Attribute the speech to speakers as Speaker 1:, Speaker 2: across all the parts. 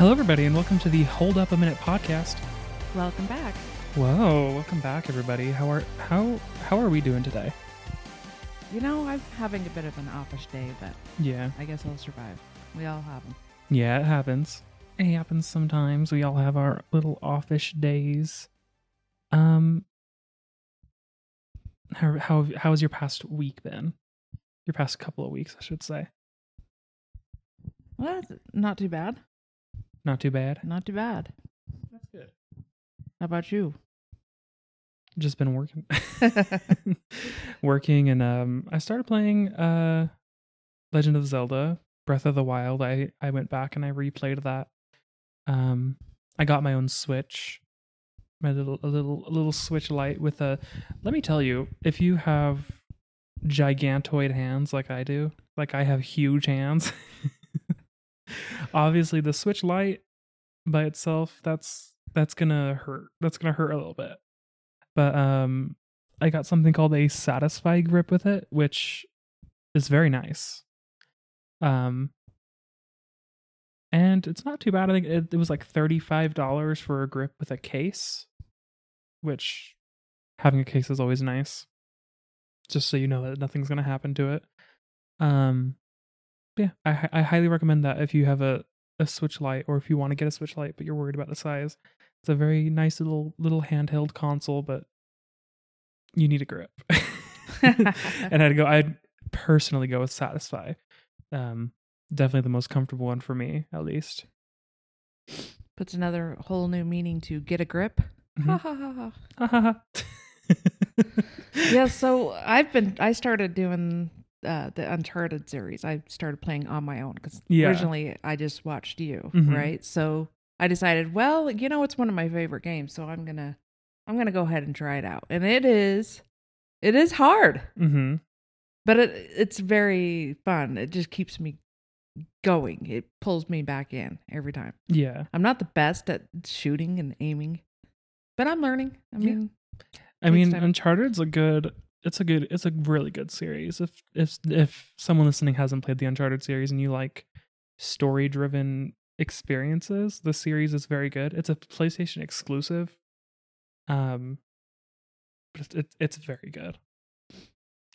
Speaker 1: Hello, everybody, and welcome to the Hold Up a Minute podcast.
Speaker 2: Welcome back.
Speaker 1: Whoa, welcome back, everybody. How are how how are we doing today?
Speaker 2: You know, I'm having a bit of an offish day, but
Speaker 1: Yeah,
Speaker 2: I guess I'll survive. We all have them.
Speaker 1: yeah, it happens. It happens sometimes. We all have our little offish days. Um, how how how has your past week been? Your past couple of weeks, I should say.
Speaker 2: Well, that's not too bad.
Speaker 1: Not too bad.
Speaker 2: Not too bad.
Speaker 1: That's good.
Speaker 2: How about you?
Speaker 1: Just been working, working, and um, I started playing uh, Legend of Zelda: Breath of the Wild. I I went back and I replayed that. Um, I got my own Switch, my little a little a little Switch Lite with a. Let me tell you, if you have gigantoid hands like I do, like I have huge hands. obviously, the Switch Lite by itself, that's that's gonna hurt. That's gonna hurt a little bit. But um, I got something called a Satisfye grip with it, which is very nice. Um, and it's not too bad. I think it, it was like thirty-five dollars for a grip with a case, which having a case is always nice. Just so you know that nothing's gonna happen to it. Um, yeah, I I highly recommend that if you have a a Switch Lite or if you want to get a Switch Lite but you're worried about the size. It's a very nice little little handheld console, but you need a grip. and I'd go. I'd personally go with Satisfye. Um, definitely the most comfortable one for me, at least.
Speaker 2: Puts another whole new meaning to get a grip.
Speaker 1: Mhm.
Speaker 2: ha. Yeah, so I've been, I started doing uh, the Uncharted series. I started playing on my own because
Speaker 1: Yeah.
Speaker 2: originally I just watched you,
Speaker 1: Mhm.
Speaker 2: right? So I decided, well, you know, it's one of my favorite games, so I'm gonna, I'm gonna go ahead and try it out. And it is, it is hard.
Speaker 1: mm-hmm.
Speaker 2: but it it's very fun. It just keeps me going. It pulls me back in every time.
Speaker 1: Yeah.
Speaker 2: I'm not the best at shooting and aiming, but I'm learning. I
Speaker 1: Yeah.
Speaker 2: mean,
Speaker 1: I mean,
Speaker 2: time.
Speaker 1: Uncharted's a good. It's a good. It's a really good series. If if if someone listening hasn't played the Uncharted series and you like story driven experiences, the series is very good. It's a PlayStation exclusive. Um, but it's it's, it's very good.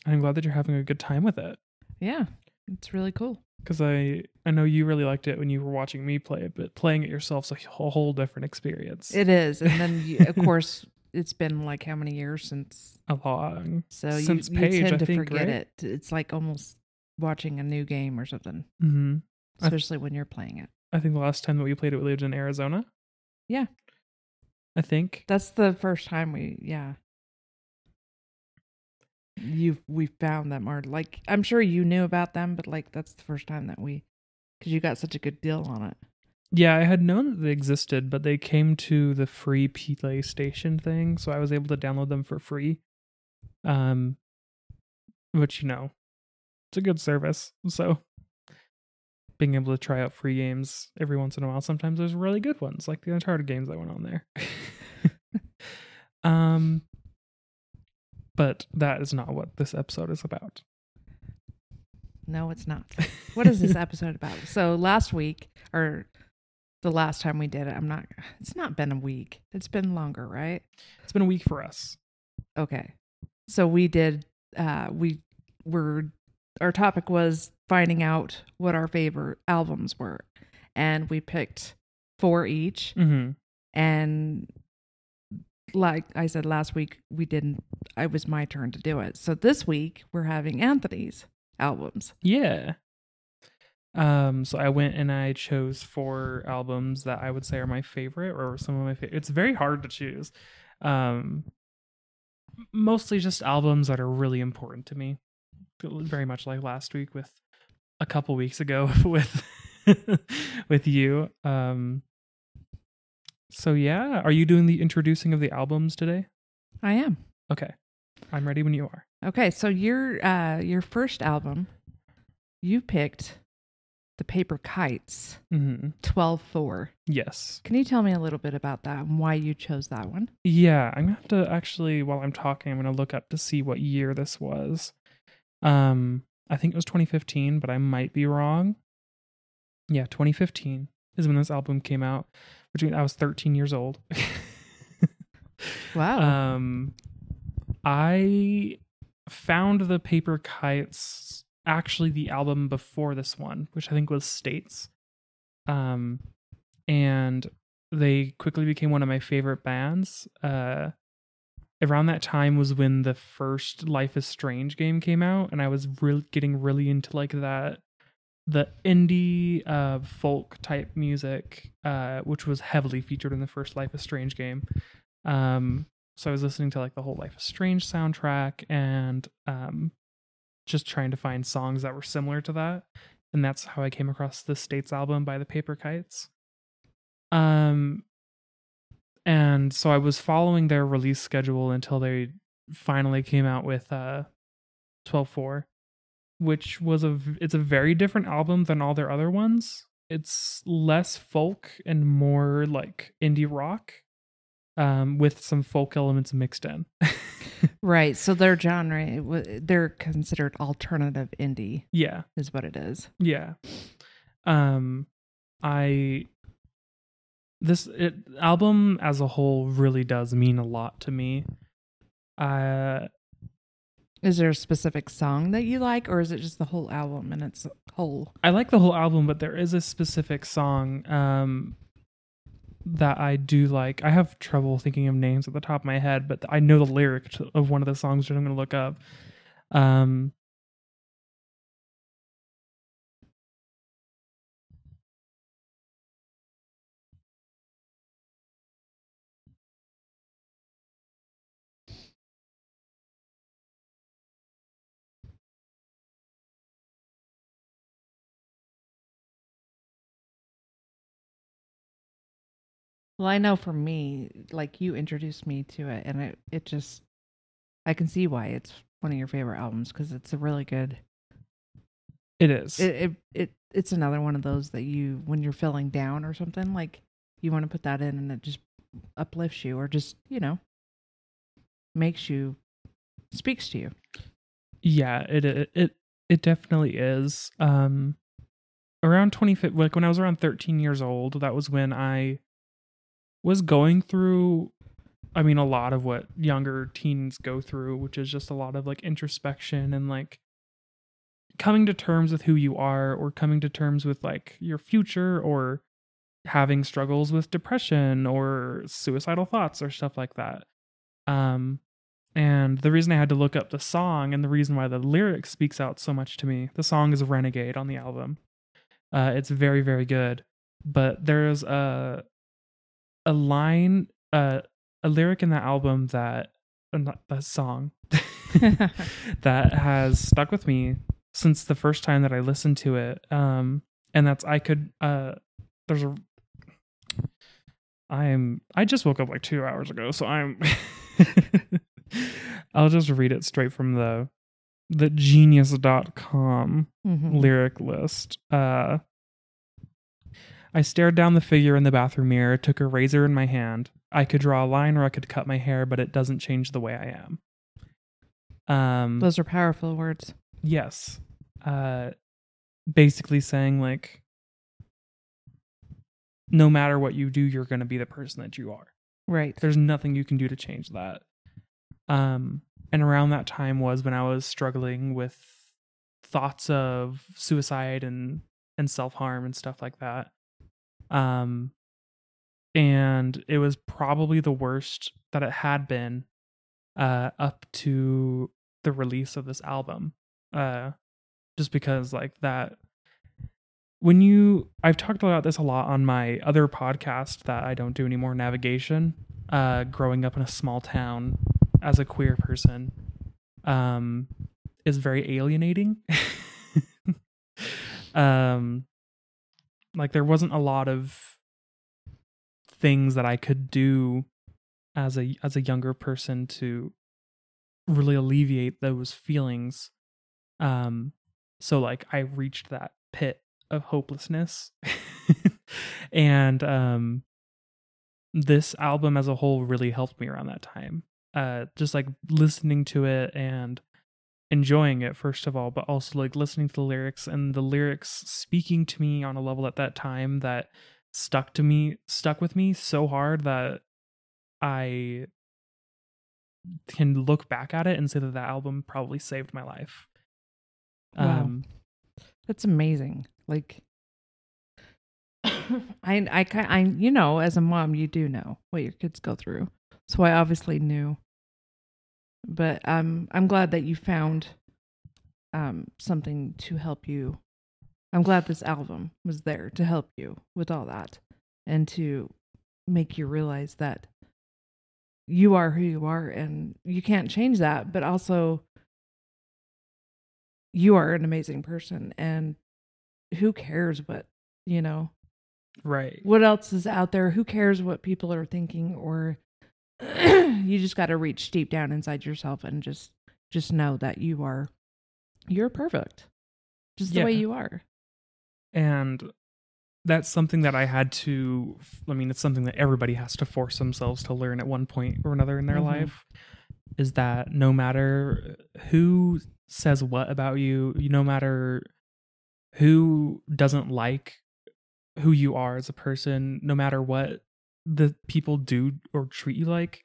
Speaker 1: I'm glad that you're having a good time with it
Speaker 2: yeah, it's really cool.
Speaker 1: because I I know you really liked it when you were watching me play it, but playing it yourself's a whole, whole different experience.
Speaker 2: It is, and then you, of course it's been like how many years since,
Speaker 1: a long
Speaker 2: so you,
Speaker 1: since
Speaker 2: you
Speaker 1: Paige,
Speaker 2: tend
Speaker 1: I
Speaker 2: to
Speaker 1: think,
Speaker 2: forget
Speaker 1: right?
Speaker 2: it. It's like almost watching a new game or something,
Speaker 1: Mm-hmm.
Speaker 2: Especially when you're playing it.
Speaker 1: I think the last time that we played it, we lived in Arizona.
Speaker 2: Yeah.
Speaker 1: I think.
Speaker 2: That's the first time we, yeah. You we found them, or like I'm sure you knew about them, but like that's the first time that we, because you got such a good deal on it.
Speaker 1: Yeah, I had known that they existed, but they came to the free PlayStation thing, so I was able to download them for free. Um, which you know, it's a good service. So being able to try out free games every once in a while, sometimes there's really good ones, like the Uncharted games that went on there. um, but that is not what this episode is about.
Speaker 2: No, it's not. What is this episode about? So last week, or the last time we did it, I'm not. It's not been a week. It's been longer, right?
Speaker 1: It's been a week for us.
Speaker 2: Okay. So we did. uh We were. Our topic was finding out what our favorite albums were, and we picked four each.
Speaker 1: Mm-hmm.
Speaker 2: and like I said last week, we didn't. It was my turn to do it. So this week we're having Anthony's albums.
Speaker 1: Yeah. Um, so I went and I chose four albums that I would say are my favorite or some of my favorite. It's very hard to choose. Um, mostly just albums that are really important to me. Very much like last week with a couple weeks ago with with you. Um, so yeah, are you doing the introducing of the albums today?
Speaker 2: I am
Speaker 1: Okay. I'm ready when you are.
Speaker 2: okay. So your uh your first album, you picked the Paper Kites
Speaker 1: hmm
Speaker 2: twelve four.
Speaker 1: Yes.
Speaker 2: Can you tell me a little bit about that and why you chose that one?
Speaker 1: Yeah, I'm gonna have to actually while I'm talking, I'm gonna look up to see what year this was. Um, I think it was 2015, but I might be wrong. Yeah, 2015. is when this album came out, which means I was 13 years old.
Speaker 2: Wow.
Speaker 1: um, I found the Paper Kites actually the album before this one, which I think was States. Um, and they quickly became one of my favorite bands. Uh, around that time was when the first Life is Strange game came out, and I was really getting really into like that the indie uh folk type music uh which was heavily featured in the first Life is Strange game. Um so I was listening to like the whole Life is Strange soundtrack and um just trying to find songs that were similar to that. And that's how I came across the States album by the Paper Kites. Um and so I was following their release schedule until they finally came out with uh 12-4 which was a it's a very different album than all their other ones it's less folk and more like indie rock um with some folk elements mixed in
Speaker 2: right. So their genre, it wa- they're considered alternative indie,
Speaker 1: yeah
Speaker 2: is what it is.
Speaker 1: yeah um i this it, album as a whole really does mean a lot to me uh
Speaker 2: Is there a specific song that you like, or is it just the whole album and its whole?
Speaker 1: I like the whole album, but there is a specific song um, that I do like. I have trouble thinking of names at the top of my head, but I know the lyric to, of one of the songs that I'm going to look up. Um,
Speaker 2: Well, I know for me, like you introduced me to it, and it it just, I can see why it's one of your favorite albums because it's a really good.
Speaker 1: it is.
Speaker 2: It, it it it's another one of those that you when you're feeling down or something like you want to put that in and it just uplifts you or just you know makes you speaks to you.
Speaker 1: yeah, it it it, it definitely is. Um, around 25, like when I was around 13 years old, that was when I was going through I mean a lot of what younger teens go through, which is just a lot of like introspection and like coming to terms with who you are or coming to terms with like your future or having struggles with depression or suicidal thoughts or stuff like that. Um and the reason I had to look up the song and the reason why the lyric speaks out so much to me, the song is Renegade on the album. Uh, it's very, very good. But there's a a line, uh, a lyric in the album that, that song, that has stuck with me since the first time that I listened to it. Um, and that's I could. Uh, there's a. I'm. I just woke up like two hours ago, so I'm. I'll just read it straight from the the genius.com
Speaker 2: Mhm.
Speaker 1: lyric list. Uh I stared down the figure in the bathroom mirror, took a razor in my hand. I could draw a line or I could cut my hair, but it doesn't change the way I am. Um
Speaker 2: Those are powerful words.
Speaker 1: yes. Uh basically saying like no matter what you do, you're going to be the person that you are.
Speaker 2: Right.
Speaker 1: There's nothing you can do to change that. Um, and around that time was when I was struggling with thoughts of suicide and and self harm and stuff like that. Um, and it was probably the worst that it had been uh, up to the release of this album. Uh, just because like that when you I've talked about this a lot on my other podcast that I don't do anymore navigation uh growing up in a small town as a queer person um is very alienating um like there wasn't a lot of things that I could do as a as a younger person to really alleviate those feelings. Um so like I reached that pit of hopelessness. And um this album as a whole really helped me around that time. Uh just like listening to it and enjoying it first of all but also like listening to the lyrics and the lyrics speaking to me on a level at that time that stuck to me stuck with me so hard that I can look back at it and say that that album probably saved my life.
Speaker 2: Wow.
Speaker 1: Um
Speaker 2: That's amazing. Like, I, I, I, you know, as a mom, you do know what your kids go through. So I obviously knew, but I'm, I'm glad that you found, um, something to help you. I'm glad this album was there to help you with all that, and to make you realize that you are who you are, and you can't change that. But also, you are an amazing person and who cares what you know
Speaker 1: right.
Speaker 2: what else is out there who cares what people are thinking or you just got to reach deep down inside yourself and just just know that you are you're perfect. Just the way you are.
Speaker 1: And that's something that I had to I mean it's something that everybody has to force themselves to learn at one point or another in their
Speaker 2: Mhm.
Speaker 1: life is that no matter who says what about you, you no matter who doesn't like who you are as a person, no matter what the people do or treat you like,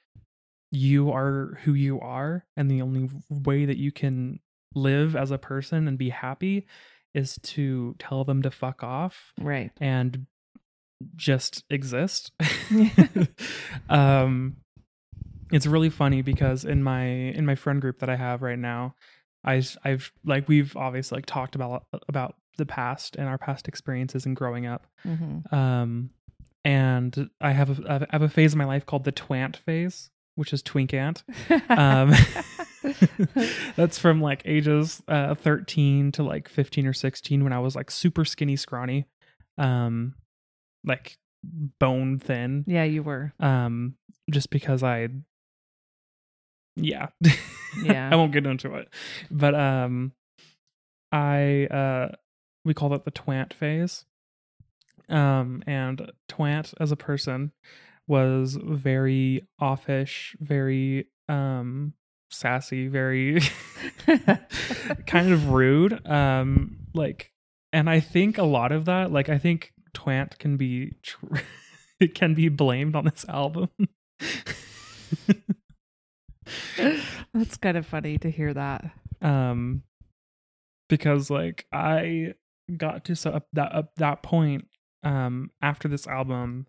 Speaker 1: you are who you are and the only way that you can live as a person and be happy is to tell them to fuck off
Speaker 2: right
Speaker 1: and just exist. um it's really funny because in my in my friend group that I have right now, I I've like we've obviously like talked about about the past and our past experiences and growing up.
Speaker 2: mm-hmm.
Speaker 1: Um and I have a I have a phase in my life called the twant phase, which is twink ant. Um that's from like ages uh 13 to like 15 or 16 when I was like super skinny scrawny. Um like bone thin.
Speaker 2: yeah you were
Speaker 1: Um just because I yeah.
Speaker 2: Yeah.
Speaker 1: I won't get into it. But um I uh we call that the twant phase. Um and twant as a person was very offish, very um sassy, very kind of rude. Um like and I think a lot of that like I think twant can be tr- it can be blamed on this album.
Speaker 2: that's kind of funny to hear that
Speaker 1: um because like i got to so up that up that point um after this album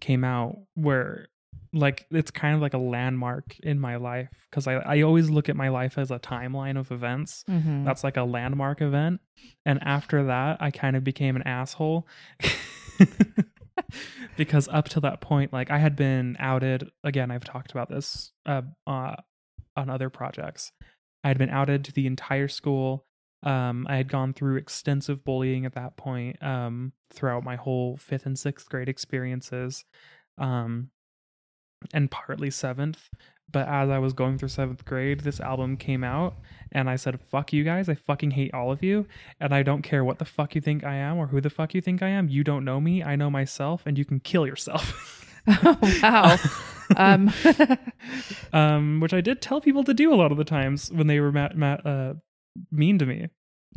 Speaker 1: came out where like it's kind of like a landmark in my life because I, I always look at my life as a timeline of events.
Speaker 2: Mm-hmm.
Speaker 1: that's like a landmark event. And after that i kind of became an asshole because up to that point like i had been outed again i've talked about this uh, uh on other projects. I had been outed to the entire school um i had gone through extensive bullying at that point um throughout my whole fifth and sixth grade experiences um and partly seventh but as I was going through seventh grade, this album came out, and I said, "Fuck you guys! I fucking hate all of you, and I don't care what the fuck you think I am or who the fuck you think I am. You don't know me. I know myself, and you can kill yourself."
Speaker 2: oh wow um
Speaker 1: um, which I did tell people to do a lot of the times when they were ma- ma- uh, mean to me.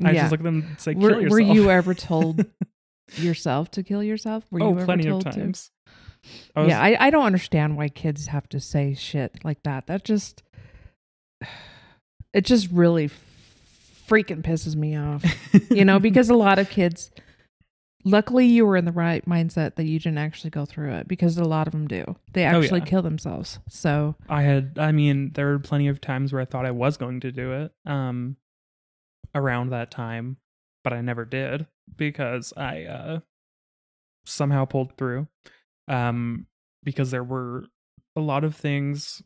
Speaker 1: I
Speaker 2: yeah
Speaker 1: just look at them and say, "Kill
Speaker 2: were,
Speaker 1: yourself."
Speaker 2: were you ever told yourself to kill yourself were you
Speaker 1: oh,
Speaker 2: ever
Speaker 1: plenty of times. I was,
Speaker 2: yeah, I, I don't understand why kids have to say shit like that. That just it just really freaking pisses me off. You know, because a lot of kids luckily you were in the right mindset that you didn't actually go through it because a lot of them do. They
Speaker 1: Oh,
Speaker 2: actually
Speaker 1: yeah.
Speaker 2: kill themselves. So,
Speaker 1: I had I mean there were plenty of times where I thought I was going to do it um around that time but I never did because I uh somehow pulled through um because there were a lot of things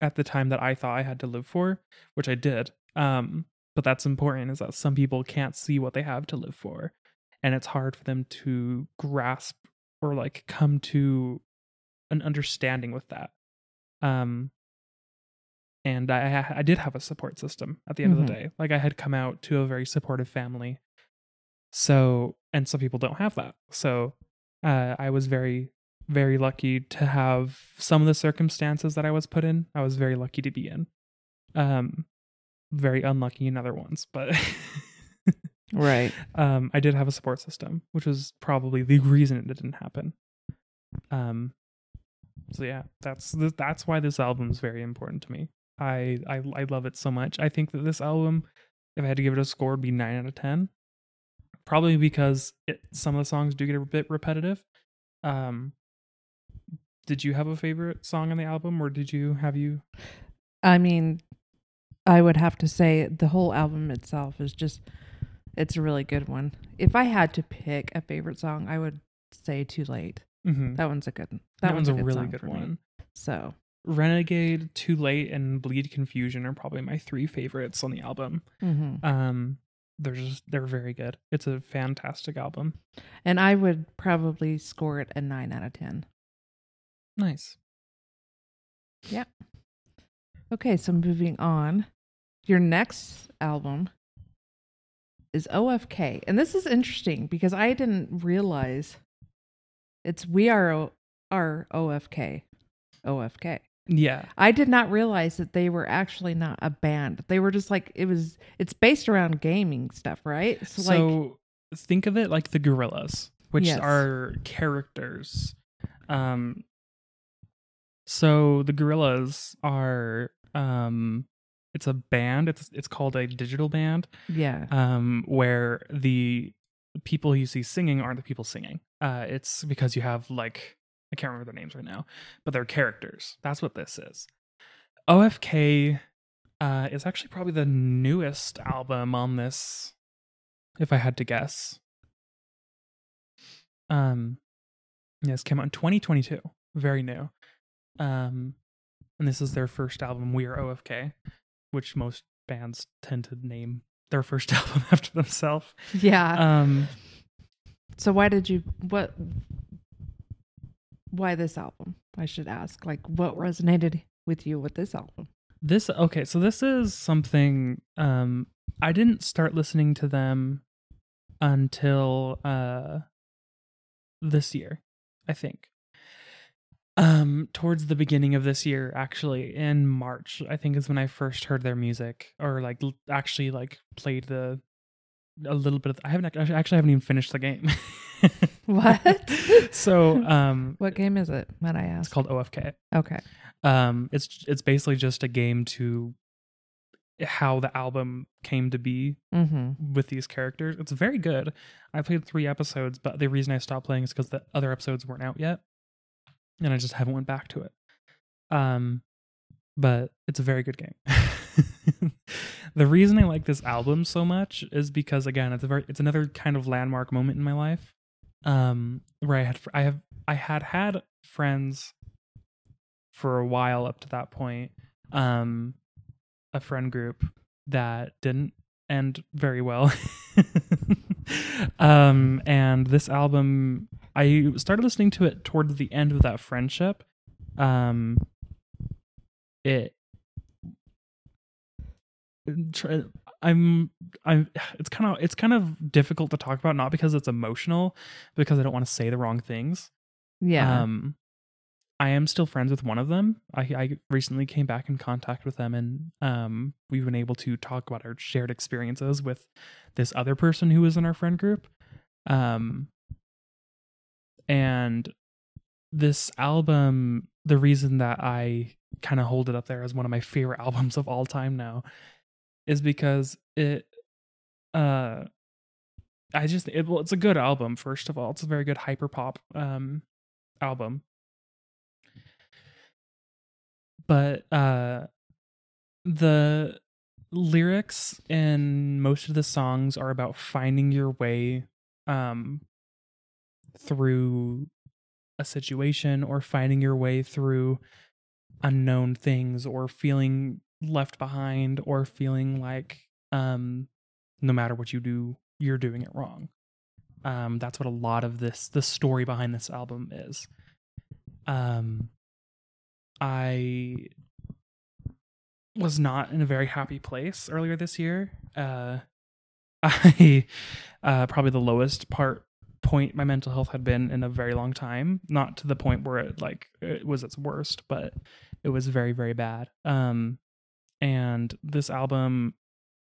Speaker 1: at the time that I thought I had to live for which I did um but that's important is that some people can't see what they have to live for and it's hard for them to grasp or like come to an understanding with that um and i i did have a support system at the end of
Speaker 2: Mhm.
Speaker 1: the day like i had come out to a very supportive family so and some people don't have that so uh i was very very lucky to have some of the circumstances that i was put in i was very lucky to be in um very unlucky in other ones but
Speaker 2: Right.
Speaker 1: um, I did have a support system, which was probably the reason it didn't happen. Um, so yeah, that's that's why this album is very important to me. I, I I love it so much. I think that this album, if I had to give it a score, would be nine out of ten. Probably because it, some of the songs do get a bit repetitive. Um, did you have a favorite song on the album, or did you have you?
Speaker 2: I mean, I would have to say the whole album itself is just it's a really good one. If I had to pick a favorite song, I would say Too Late.
Speaker 1: Mhm.
Speaker 2: That one's a good. That,
Speaker 1: That, one's, a
Speaker 2: good
Speaker 1: really good
Speaker 2: for me.
Speaker 1: one.
Speaker 2: So,
Speaker 1: Renegade, Too Late, and Bleed Confusion are probably my three favorites on the album.
Speaker 2: mhm.
Speaker 1: Um, they're just they're very good. It's a fantastic album.
Speaker 2: and I would probably score it a 9 out of 10.
Speaker 1: Nice. Yeah.
Speaker 2: Okay, so moving on. Your next album is OFK. And this is interesting because I didn't realize it's We Are o- Are OFK. OFK.
Speaker 1: Yeah.
Speaker 2: I did not realize that they were actually not a band. They were just like it was it's based around gaming stuff, right?
Speaker 1: So,
Speaker 2: like
Speaker 1: think of it like the Gorillaz, which
Speaker 2: Yes.
Speaker 1: are characters. Um so the Gorillaz are um it's a band. It's it's called a digital band.
Speaker 2: yeah.
Speaker 1: um, where the people you see singing aren't the people singing. Uh, it's because you have like I can't remember their names right now, but they're characters. That's what this is. OFK uh, is actually probably the newest album on this, if I had to guess. Um, yes, came out in 2022, very new. Um, and this is their first album, We Are OFK, which most bands tend to name their first album after themselves.
Speaker 2: Yeah.
Speaker 1: Um,
Speaker 2: so why did you what why this album? I should ask. Like what resonated with you with this album?
Speaker 1: this okay, so this is something um I didn't start listening to them until uh this year, I think. Um towards the beginning of this year actually in March, I think is when I first heard their music or like actually like played the a little bit of I haven't actually. I actually haven't even finished the game.
Speaker 2: What?
Speaker 1: so um
Speaker 2: What game is it? Might I ask?
Speaker 1: it's called OFK.
Speaker 2: Okay.
Speaker 1: um it's it's basically just a game to how the album came to be
Speaker 2: Mm-hmm.
Speaker 1: with these characters it's very good i played three episodes but the reason i stopped playing is because the other episodes weren't out yet and i just haven't went back to it um but it's a very good game the reason i like this album so much is because again it's a very it's another kind of landmark moment in my life um where i had i have i had had friends for a while up to that point um a friend group that didn't end very well. Um and this album i started listening to it towards the end of that friendship. Um it i'm i'm it's kind of it's kind of difficult to talk about not because it's emotional because i don't want to say the wrong things
Speaker 2: Yeah.
Speaker 1: um, I am still friends with one of them. I, I recently came back in contact with them, and um, we've been able to talk about our shared experiences with this other person who was in our friend group. Um, and this album, the reason that I kind of hold it up there as one of my favorite albums of all time now, is because it, uh, I just it, well, it's a good album. First of all, it's a very good hyper pop um album but uh the lyrics in most of the songs are about finding your way um through a situation or finding your way through unknown things or feeling left behind or feeling like um no matter what you do you're doing it wrong. Um that's what a lot of this the story behind this album is. Um i was not in a very happy place earlier this year. Uh i uh probably the lowest part point my mental health had been in a very long time. Not to the point where it like it was its worst but it was very very bad. Um and this album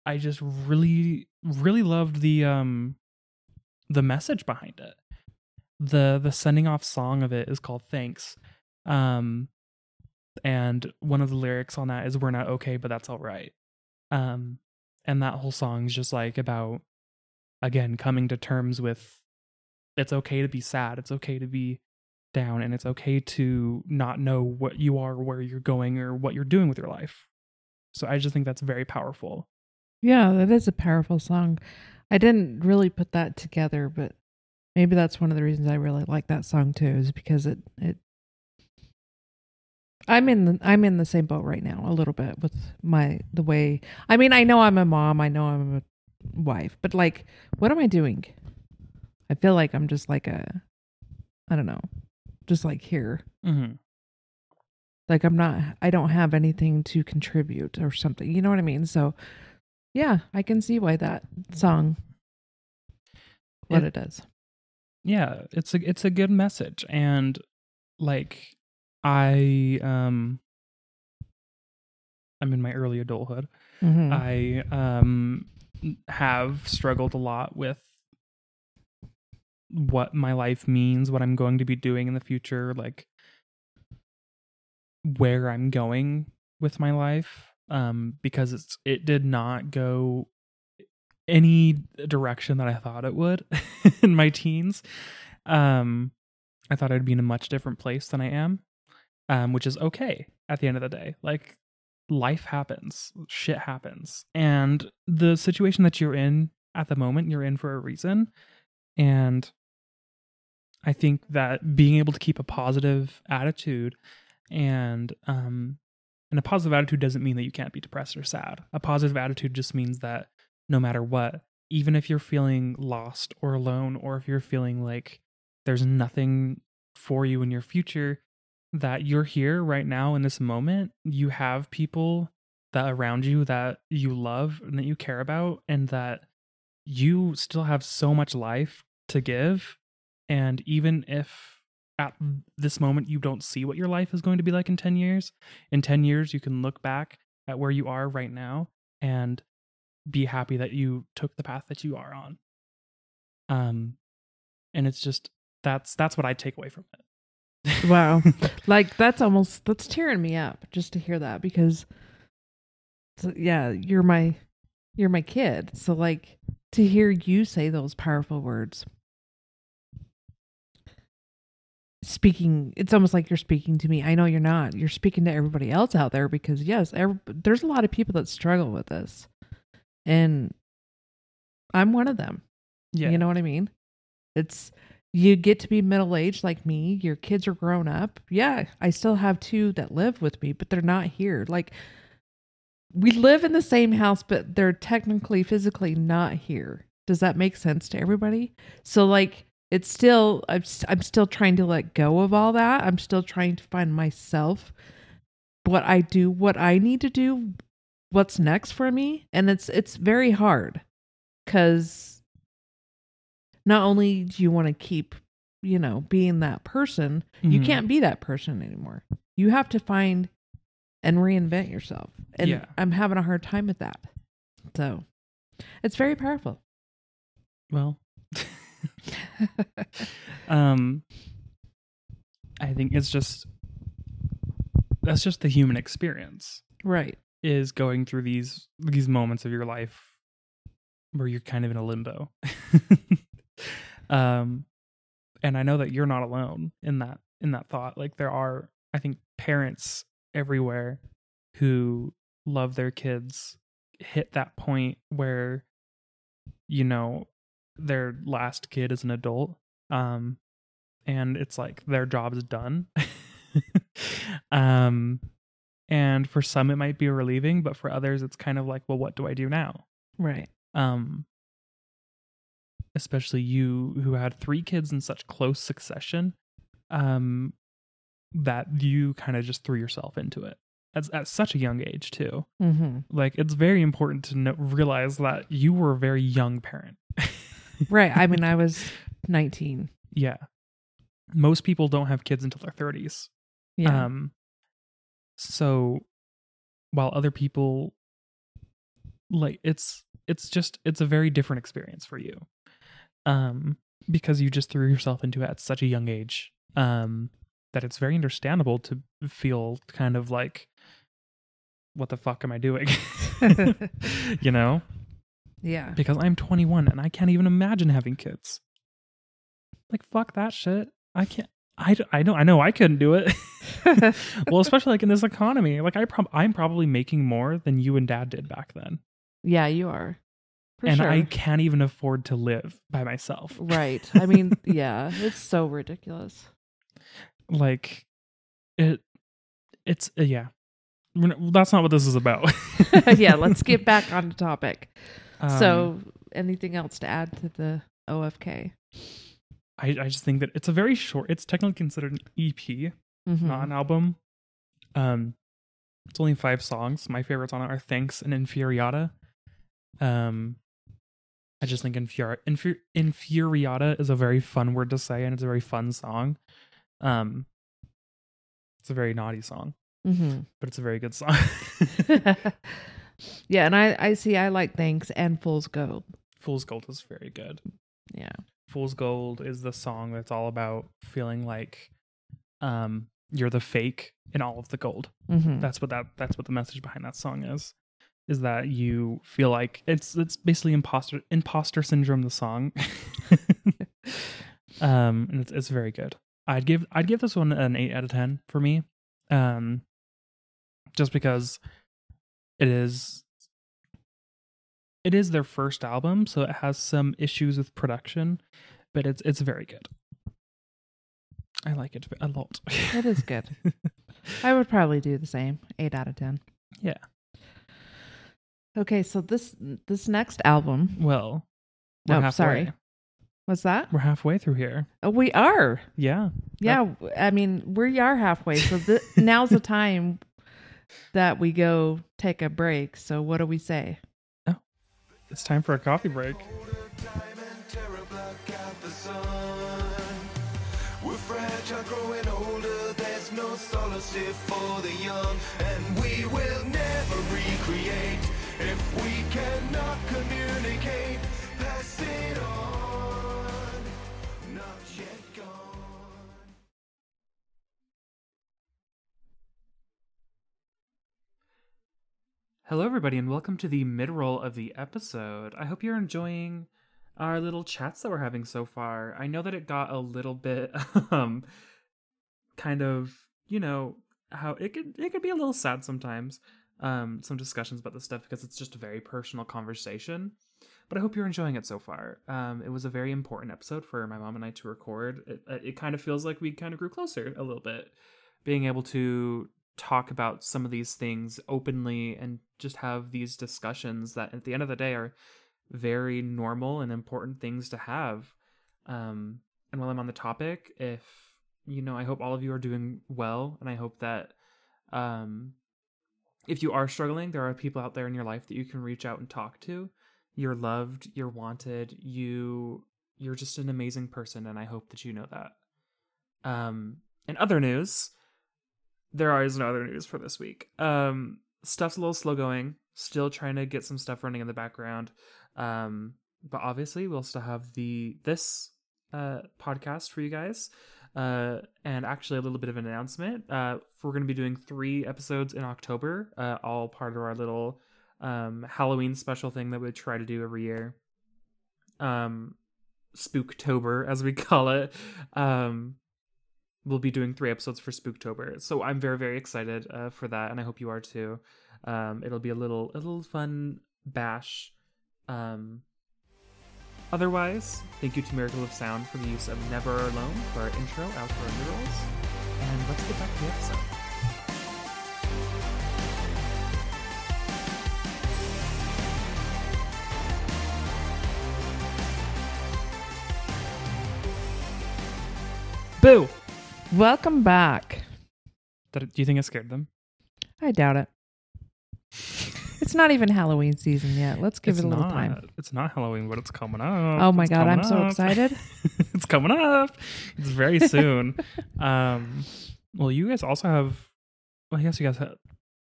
Speaker 1: i just really really loved the um the message behind it. The the sending off song of it is called Thanks. Um and one of the lyrics on that is we're not okay but that's all right. Um and that whole song is just like about again coming to terms with it's okay to be sad, it's okay to be down and it's okay to not know what you are, where you're going or what you're doing with your life. So I just think that's very powerful.
Speaker 2: Yeah, that is a powerful song. I didn't really put that together, but maybe that's one of the reasons I really like that song too, is because it it I'm in the I'm in the same boat right now a little bit with my the way I mean I know I'm a mom, I know I'm a wife, but like what am I doing? I feel like I'm just like a I don't know, just like here.
Speaker 1: Mm-hmm.
Speaker 2: Like I'm not I don't have anything to contribute or something. You know what I mean? So yeah, I can see why that song what it,
Speaker 1: It-
Speaker 2: does.
Speaker 1: Yeah, it's a it's a good message and like I um I'm in my early adulthood.
Speaker 2: Mhm.
Speaker 1: I um have struggled a lot with what my life means, what I'm going to be doing in the future, like where I'm going with my life um because it's it did not go any direction that I thought it would in my teens. Um I thought I'd be in a much different place than I am. Um which is okay at the end of the day. Like life happens, shit happens. And the situation that you're in at the moment, you're in for a reason. And I think that being able to keep a positive attitude and um and a positive attitude doesn't mean that you can't be depressed or sad. A positive attitude just means that no matter what, even if you're feeling lost or alone or if you're feeling like there's nothing for you in your future, that you're here right now in this moment. You have people that around you that you love and that you care about, and that you still have so much life to give. And even if at this moment you don't see what your life is going to be like in 10 years, in 10 years, you can look back at where you are right now and be happy that you took the path that you are on. Um, and it's just that's that's what I take away from it.
Speaker 2: Wow. like that's almost that's tearing me up just to hear that because so, yeah, you're my you're my kid. So like to hear you say those powerful words speaking it's almost like you're speaking to me. I know you're not. You're speaking to everybody else out there because yes, every, there's a lot of people that struggle with this. And I'm one of them.
Speaker 1: yeah.
Speaker 2: You know what I mean? It's you get to be middle aged like me, your kids are grown up. Yeah, I still have two that live with me, but they're not here. Like we live in the same house, but they're technically physically not here. Does that make sense to everybody? So like it's still I'm, I'm still trying to let go of all that. I'm still trying to find myself what I do, what I need to do, what's next for me, and it's it's very hard cuz not only do you want to keep, you know, being that person, you
Speaker 1: Mhm.
Speaker 2: can't be that person anymore. You have to find and reinvent yourself. And
Speaker 1: Yeah.
Speaker 2: I'm having a hard time with that. So it's very powerful.
Speaker 1: Well, um, I think it's just that's just the human experience
Speaker 2: right.
Speaker 1: is going through these these moments of your life where you're kind of in a limbo. um, and I know that you're not alone in that in that thought. Like there are, I think, parents everywhere who love their kids hit that point where you know their last kid is an adult um and it's like their job is done. Um and for some it might be relieving but for others it's kind of like well what do i do now?
Speaker 2: Right.
Speaker 1: um especially you who had three kids in such close succession um that you kind of just threw yourself into it at, at such a young age too.
Speaker 2: Hmm
Speaker 1: like it's very important to know, realize that you were a very young parent
Speaker 2: Right. I mean, I was 19.
Speaker 1: yeah most people don't have kids until their 30s
Speaker 2: Yeah.
Speaker 1: um so while other people like it's it's just it's a very different experience for you. Um because you just threw yourself into it at such a young age. Um that it's very understandable to feel kind of like what the fuck am I doing? you know?
Speaker 2: Yeah.
Speaker 1: Because I'm 21 and I can't even imagine having kids. Like fuck that shit. I can't I, I know I know I couldn't do it. well, especially like in this economy. Like I prob- I'm probably making more than you and dad did back then.
Speaker 2: yeah, you are. For
Speaker 1: and
Speaker 2: sure.
Speaker 1: I can't even afford to live by myself.
Speaker 2: right. I mean, yeah, it's so ridiculous.
Speaker 1: Like it it's uh, yeah. Not- That's not what this is about.
Speaker 2: yeah, let's get back on the topic.
Speaker 1: Um,
Speaker 2: so, anything else to add to the OFK?
Speaker 1: I, I just think that it's a very short it's technically considered an EP,
Speaker 2: Mhm.
Speaker 1: not an album. Um it's only five songs. My favorites on it are Thanks and Infuriata. Um I just think Infuri- Infur- Infuriata is a very fun word to say and it's a very fun song. Um it's a very naughty song,
Speaker 2: Mhm.
Speaker 1: but it's a very good song.
Speaker 2: yeah, and I I see I like Thanks and Fool's Gold.
Speaker 1: Fool's Gold is very good.
Speaker 2: Yeah.
Speaker 1: Fool's Gold is the song that's all about feeling like um you're the fake in all of the gold.
Speaker 2: Mhm.
Speaker 1: That's what that that's what the message behind that song is. Is that you feel like it's it's basically imposter imposter syndrome the song. um and it's it's very good. I'd give I'd give this one an 8 out of 10 for me. Um just because it is it is their first album, so it has some issues with production, but it's it's very good. I like it a lot.
Speaker 2: It is good. I would probably do the same. 8 out of 10.
Speaker 1: Yeah.
Speaker 2: Okay, so this this next album,
Speaker 1: well, we're
Speaker 2: Oh,
Speaker 1: halfway.
Speaker 2: sorry. what's that?
Speaker 1: We're halfway through here.
Speaker 2: Oh, we are.
Speaker 1: Yeah.
Speaker 2: Yeah, I mean, we are halfway. So th- now's the time that we go take a break. So what do we say?
Speaker 1: Oh, it's time for a coffee break.
Speaker 3: time and terror block out the sun. We're fragile, growing older. There's no solace here for the young, and we will never recreate if we cannot communicate. Pass it on,
Speaker 1: Hello, everybody, and welcome to the mid roll of the episode. I hope you're enjoying our little chats that we're having so far. I know that it got a little bit, um, kind of, you know, how it could it could be a little sad sometimes. Um, some discussions about this stuff because it's just a very personal conversation. But I hope you're enjoying it so far. Um, it was a very important episode for my mom and I to record. It, it kind of feels like we kind of grew closer a little bit, being able to talk about some of these things openly and just have these discussions that at the end of the day are very normal and important things to have. Um and while i'm on the topic if you know i hope all of you are doing well and i hope that um if you are struggling there are people out there in your life that you can reach out and talk to. You're loved you're wanted you you're just an amazing person and i hope that you know that. Um in other news there is no other news for this week. Um, stuff's a little slow going. Still trying to get some stuff running in the background. Um, but obviously we'll still have the this uh podcast for you guys. Uh, and actually a little bit of an announcement. Uh, we're going to be doing three episodes in October. Uh, all part of our little um Halloween special thing that we try to do every year. Um, Spooktober as we call it. Um, we'll be doing three episodes for Spooktober. So I'm very very excited uh, for that, and I hope you are too. Um, it'll be a little a little fun bash. Um, otherwise, thank you to Miracle of Sound for the use of Never Alone for our intro, outro, and murals. And let's get back to the episode. Boo!
Speaker 2: Welcome back.
Speaker 1: Do you think I scared them?
Speaker 2: I doubt it. It's not even Halloween season yet. Let's give
Speaker 1: it's
Speaker 2: it a little
Speaker 1: not.
Speaker 2: time.
Speaker 1: It's not Halloween, but it's coming up.
Speaker 2: Oh my
Speaker 1: It's
Speaker 2: god, I'm
Speaker 1: coming
Speaker 2: so excited.
Speaker 1: it's coming up. It's very soon. um, well, you guys also have. Well, I guess you guys have.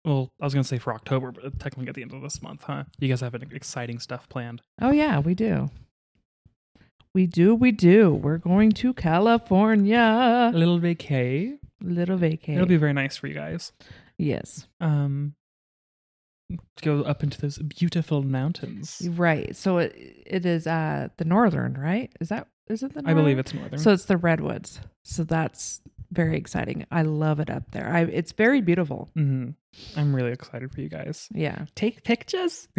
Speaker 1: well, I was gonna say for October, but technically at the end of this month, huh? You guys have an exciting stuff planned.
Speaker 2: Oh yeah, we do. We do, we do. We're going to California.
Speaker 1: A little vacay.
Speaker 2: Little vacay.
Speaker 1: It'll be very nice for you guys.
Speaker 2: yes.
Speaker 1: Um, go up into those beautiful mountains.
Speaker 2: Right. So it it is uh the northern, right? Is that is it the
Speaker 1: I believe
Speaker 2: northern?
Speaker 1: it's northern.
Speaker 2: So it's the redwoods. So that's very exciting. I love it up there. I it's very beautiful.
Speaker 1: hmm I'm really excited for you guys.
Speaker 2: Yeah.
Speaker 1: Take pictures.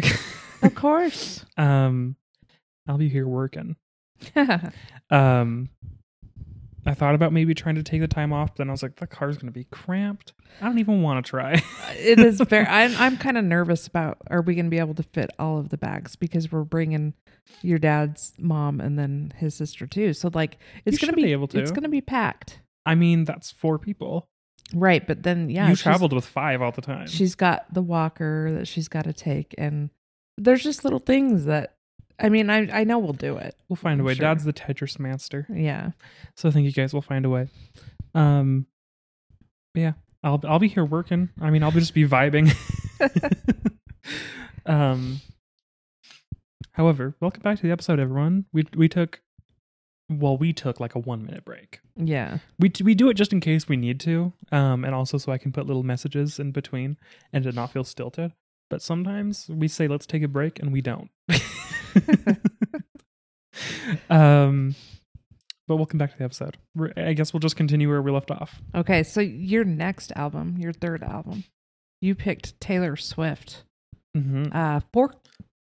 Speaker 2: Of course.
Speaker 1: um, I'll be here working. Um, I thought about maybe trying to take the time off, but then I was like, the car's gonna be cramped. I don't even want to try.
Speaker 2: it is very I'm I'm kind of nervous about are we going to be able to fit all of the bags because we're bringing your dad's mom and then his sister too. So like it's going to be
Speaker 1: be able to.
Speaker 2: it's going to be packed.
Speaker 1: I mean, that's four people.
Speaker 2: Right, but then yeah,
Speaker 1: you traveled with five all the time.
Speaker 2: She's got the walker that she's got to take and there's just little things that I mean, I I know we'll do it.
Speaker 1: we'll find a way.
Speaker 2: sure.
Speaker 1: Dad's the Tetris master,
Speaker 2: Yeah.
Speaker 1: so I think you guys will find a way. Um, yeah, I'll I'll be here working. I mean, I'll just be vibing. um, however, welcome back to the episode, everyone. We we took, well, we took like a one minute break.
Speaker 2: Yeah.
Speaker 1: We we do it just in case we need to, um, and also so I can put little messages in between and to not feel stilted. But sometimes we say let's take a break and we don't. um, but welcome back to the episode. We're, I guess we'll just continue where we left off.
Speaker 2: Okay, so your next album, your third album, you picked Taylor Swift.
Speaker 1: Mm-hmm.
Speaker 2: Uh folk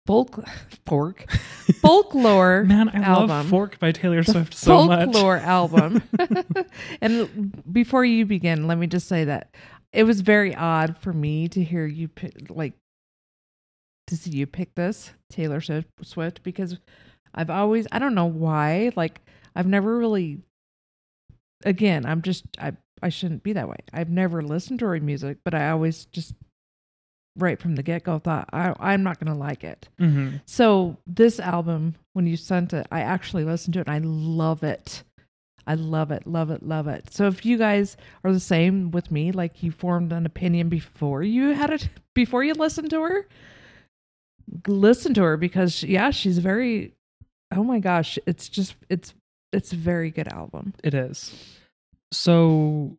Speaker 2: folk folk folklore
Speaker 1: Man, I love
Speaker 2: album.
Speaker 1: "Fork" by Taylor
Speaker 2: the
Speaker 1: Swift so much.
Speaker 2: folklore album. and before you begin, let me just say that it was very odd for me to hear you pick, like to see you pick this Taylor Swift- because I've always I don't know why like I've never really again I'm just I I shouldn't be that way. I've never listened to her music, but I always just right from the get go thought I I'm not gonna like it.
Speaker 1: Mm-hmm.
Speaker 2: So this album, when you sent it, I actually listened to it and I love it. I love it, love it, love it. So if you guys are the same with me, like you formed an opinion before you had it, before you listened to her, listen to her because yeah, she's very. Oh my gosh, it's just it's it's a very good album.
Speaker 1: It is. So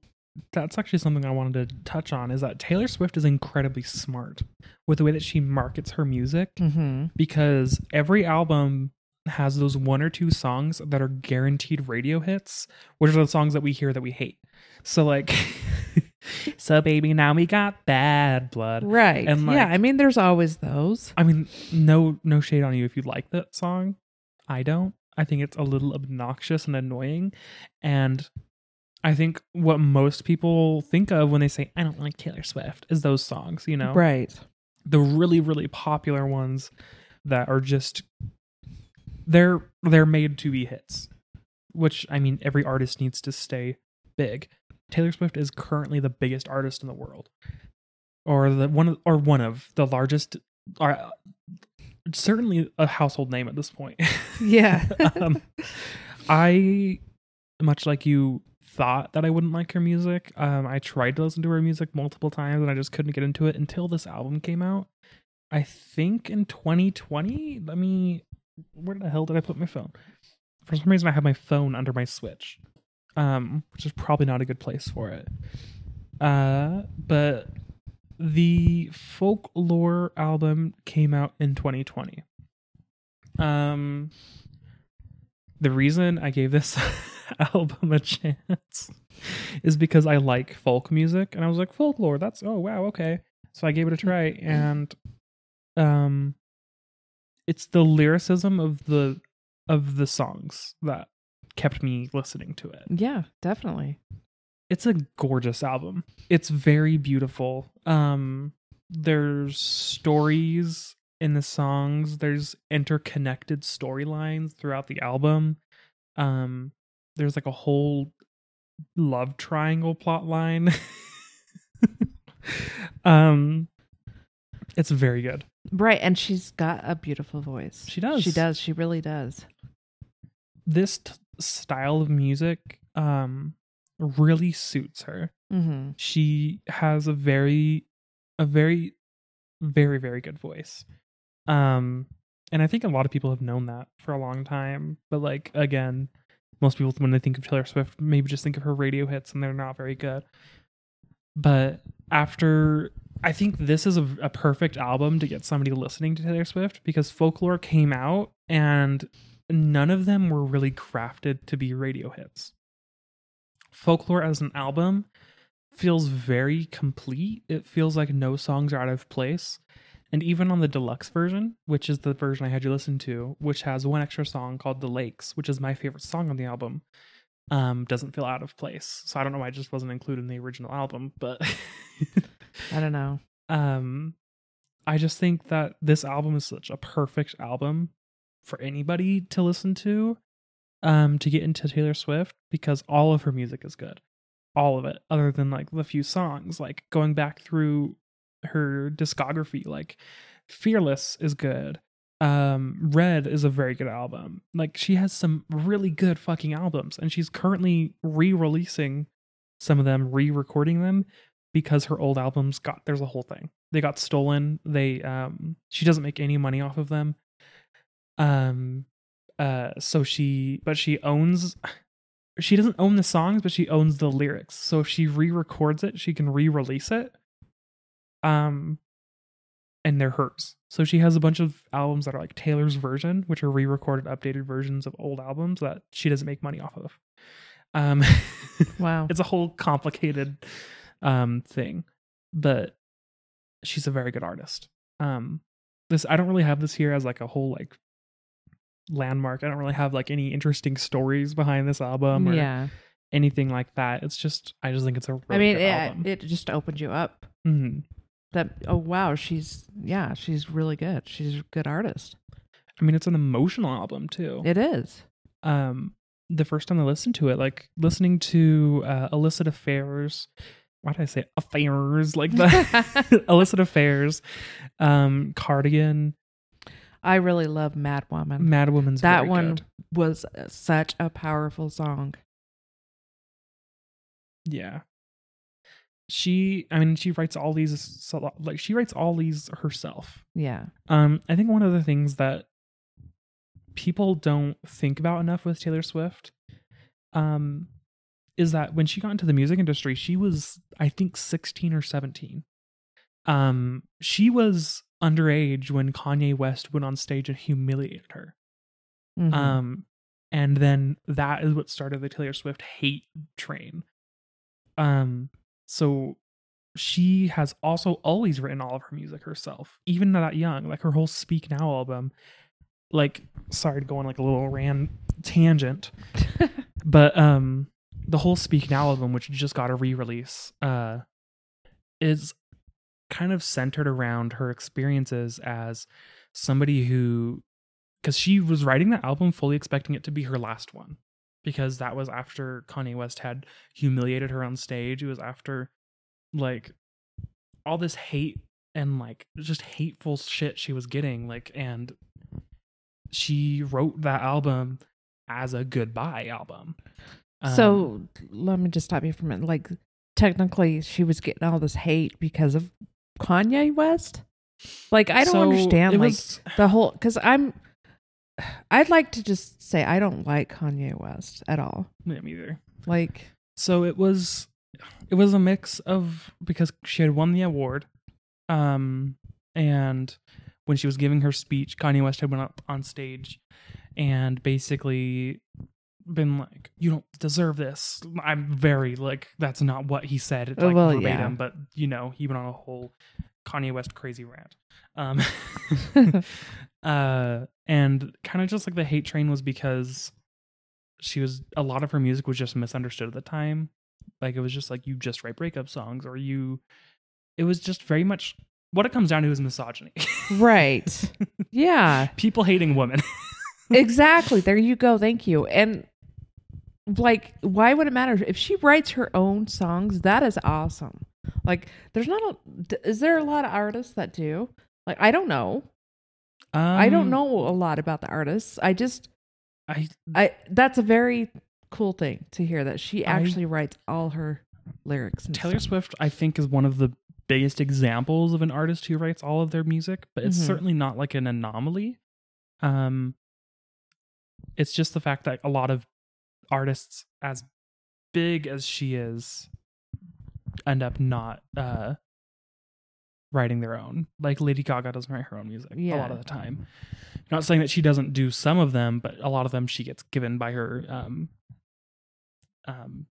Speaker 1: that's actually something I wanted to touch on is that Taylor Swift is incredibly smart with the way that she markets her music
Speaker 2: Mm-hmm.
Speaker 1: because every album has those one or two songs that are guaranteed radio hits, which are the songs that we hear that we hate. So like So baby, now we got bad blood.
Speaker 2: Right.
Speaker 1: And,
Speaker 2: yeah, I mean, there's always those.
Speaker 1: I mean, no no shade on you if you like that song. I don't. I think it's a little obnoxious and annoying. And I think what most people think of when they say I don't like Taylor Swift is those songs, you know.
Speaker 2: Right.
Speaker 1: The really really popular ones that are just they're they're made to be hits. Which I mean every artist needs to stay big. Taylor Swift is currently the biggest artist in the world. Or the one of- or one of the largest or certainly a household name at this point.
Speaker 2: Yeah.
Speaker 1: um, I, much like you, thought that I wouldn't like her music. Um, I tried to listen to her music multiple times and I just couldn't get into it until this album came out. I think in 2020. Let me. Where the hell did I put my phone? For some reason, I have my phone under my Switch, um, which is probably not a good place for it. Uh, but the folklore album came out in 2020. Um, the reason I gave this album a chance is because I like folk music, and I was like, folklore. That's oh wow, okay. So I gave it a try, and um, it's the lyricism of the of the songs that kept me listening to it
Speaker 2: yeah, definitely.
Speaker 1: it's a gorgeous album. It's very beautiful. Um there's stories in the songs, there's interconnected storylines throughout the album. Um there's like a whole love triangle plot line. um it's very good.
Speaker 2: Right. And she's got a beautiful voice.
Speaker 1: She does.
Speaker 2: She does. She really does.
Speaker 1: This t- style of music um really suits her.
Speaker 2: Mm-hmm.
Speaker 1: she has a very a very, very, very good voice. Um, and I think a lot of people have known that for a long time. But like again, most people when they think of Taylor Swift, maybe just think of her radio hits, and they're not very good. But after, I think this is a, a perfect album to get somebody listening to Taylor Swift because Folklore came out and none of them were really crafted to be radio hits. Folklore as an album feels very complete. It feels like no songs are out of place. And even on the deluxe version, which is the version I had you listen to, which has one extra song called The Lakes, which is my favorite song on the album, um, doesn't feel out of place. So I don't know why it just wasn't included in the original album, but
Speaker 2: I don't know.
Speaker 1: um I just think that this album is such a perfect album for anybody to listen to um to get into Taylor Swift because all of her music is good. All of it other than like the few songs like going back through her discography like Fearless is good. Um Red is a very good album. Like she has some really good fucking albums and she's currently re-releasing some of them, re-recording them because her old albums got there's a whole thing. They got stolen. They um she doesn't make any money off of them. Um uh so she but she owns she doesn't own the songs but she owns the lyrics. So if she re-records it, she can re-release it. Um and they're hers. So she has a bunch of albums that are like Taylor's version, which are re-recorded updated versions of old albums that she doesn't make money off of. Um
Speaker 2: Wow.
Speaker 1: it's a whole complicated um thing but she's a very good artist um this i don't really have this here as like a whole like landmark i don't really have like any interesting stories behind this album or
Speaker 2: yeah.
Speaker 1: anything like that it's just i just think it's a really
Speaker 2: I mean,
Speaker 1: good album.
Speaker 2: it, it just opened you up.
Speaker 1: Mhm.
Speaker 2: That oh wow, she's yeah, she's really good. She's a good artist.
Speaker 1: i mean it's an emotional album too
Speaker 2: It is.
Speaker 1: um the first time I listened to it, like listening to uh, illicit affairs. Why did I say affairs like that? illicit affairs, um, cardigan,
Speaker 2: I really love Mad Woman.
Speaker 1: Mad Woman's
Speaker 2: that one
Speaker 1: good.
Speaker 2: was such a powerful song.
Speaker 1: Yeah. She, I mean, she writes all these, like she writes all these herself.
Speaker 2: Yeah.
Speaker 1: Um, I think one of the things that people don't think about enough with Taylor Swift, um, is that when she got into the music industry, she was, I think, 16 or 17. Um, she was underage when Kanye West went on stage and humiliated her.
Speaker 2: Mhm.
Speaker 1: Um, and then that is what started the Taylor Swift hate train. Um, so she has also always written all of her music herself, even that young. Like her whole Speak Now album. Like, sorry to go on like a little ran tangent, but um, the whole Speak Now album, which just got a re-release, uh, is kind of centered around her experiences as somebody who because she was writing that album fully expecting it to be her last one because that was after Kanye West had humiliated her on stage. It was after like all this hate and like just hateful shit she was getting like and she wrote that album as a goodbye album. Um,
Speaker 2: so let me just stop you for a minute. Like technically she was getting all this hate because of Kanye West. Like I don't
Speaker 1: so
Speaker 2: understand like
Speaker 1: was-
Speaker 2: the whole cuz I'm I'd like to just say I don't like Kanye West at all.
Speaker 1: Yeah, me either.
Speaker 2: Like
Speaker 1: so it was it was a mix of because she had won the award um and when she was giving her speech kanye west had went up on stage and basically been like you don't deserve this i'm very like that's not what he said like
Speaker 2: Well,
Speaker 1: verbatim
Speaker 2: yeah.
Speaker 1: but you know he went on a whole kanye west crazy rant um uh and kind of just like the hate train was because she was a lot of her music was just misunderstood at the time like it was just like you just write breakup songs or you it was just very much what it comes down to is misogyny
Speaker 2: right. yeah.
Speaker 1: people hating women
Speaker 2: exactly. There you go. Thank you. And like, why would it matter if she writes her own songs? That is awesome. Like, there's not a is there a lot of artists that do? Like, I don't know. I don't
Speaker 1: Um,
Speaker 2: know a lot about the artists. I just,
Speaker 1: i
Speaker 2: I. That's a very cool thing to hear that she
Speaker 1: I-
Speaker 2: actually writes all her lyrics. And
Speaker 1: taylor
Speaker 2: stuff.
Speaker 1: swift i think is one of the biggest examples of an artist who writes all of their music, but it's
Speaker 2: Mhm.
Speaker 1: certainly not like an anomaly. Um it's just the fact that a lot of artists as big as she is end up not uh writing their own. Like Lady Gaga doesn't write her own music a lot of the time. Not saying that she doesn't do some of them, but a lot of them she gets given by her um um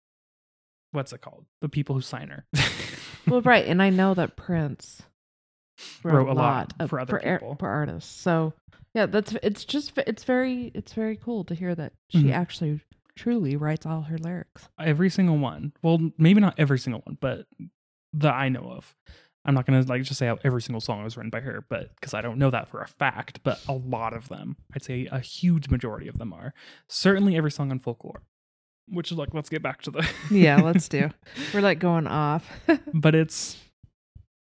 Speaker 1: what's it called? The people who sign her.
Speaker 2: well, right, and I know that Prince
Speaker 1: Wrote a lot
Speaker 2: of-
Speaker 1: for other
Speaker 2: ar-
Speaker 1: people.
Speaker 2: for artists. So yeah, that's it's just it's very it's very cool to hear that she
Speaker 1: Mhm.
Speaker 2: actually truly writes all her lyrics.
Speaker 1: every single one. Well, maybe not every single one, but that I know of. I'm not gonna like just say how every single song was written by her, but because I don't know that for a fact. But a lot of them, I'd say a huge majority of them are. Certainly every song on folklore, which is like let's get back to the
Speaker 2: Yeah, let's do. We're like going off.
Speaker 1: but it's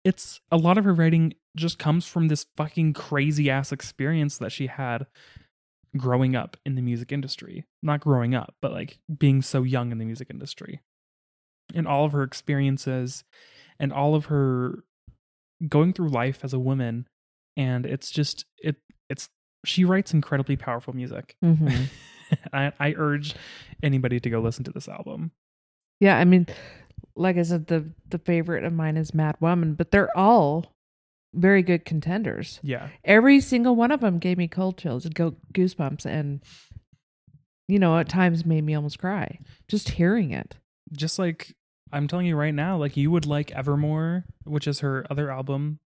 Speaker 1: it's a lot of her writing just comes from this fucking crazy ass experience that she had growing up in the music industry. Not growing up, but like being so young in the music industry. And all of her experiences and all of her going through life as a woman and it's just it it's she writes incredibly powerful music.
Speaker 2: Mhm.
Speaker 1: I, I urge anybody to go listen to this album.
Speaker 2: Yeah, I mean, like I said, the the favorite of mine is Mad Woman, but they're all very good contenders.
Speaker 1: Yeah.
Speaker 2: Every single one of them gave me cold chills, go goosebumps, and you know, at times made me almost cry just hearing it.
Speaker 1: just like I'm telling you right now, like you would like Evermore, which is her other album.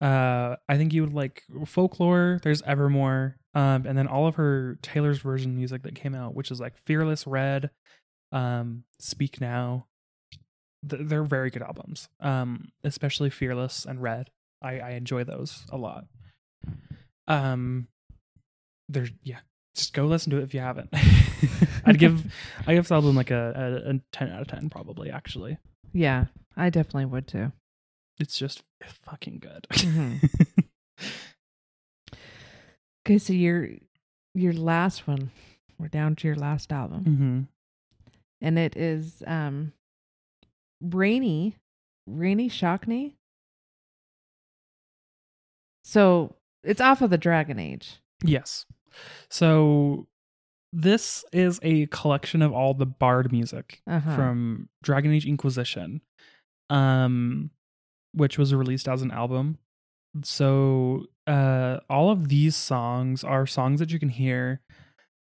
Speaker 1: Uh, I think you would like Folklore. There's Evermore, um, and then all of her Taylor's version music that came out, which is like Fearless, Red, um, Speak Now. Th- They're very good albums, um, especially Fearless and Red. I, I enjoy those a lot. Um, there's yeah, just go listen to it if you haven't. I'd give I give this album like a, a, a ten out of ten probably. Actually,
Speaker 2: Yeah, I definitely would too.
Speaker 1: it's just fucking good.
Speaker 2: Mhm. Okay, so your your last one, we're down to your last album,
Speaker 1: hmm
Speaker 2: and it is um, Rainy, Raney Shockne. So it's off of the Dragon Age.
Speaker 1: Yes. So this is a collection of all the bard music
Speaker 2: Uh-huh.
Speaker 1: from Dragon Age Inquisition, um, which was released as an album. So uh, all of these songs are songs that you can hear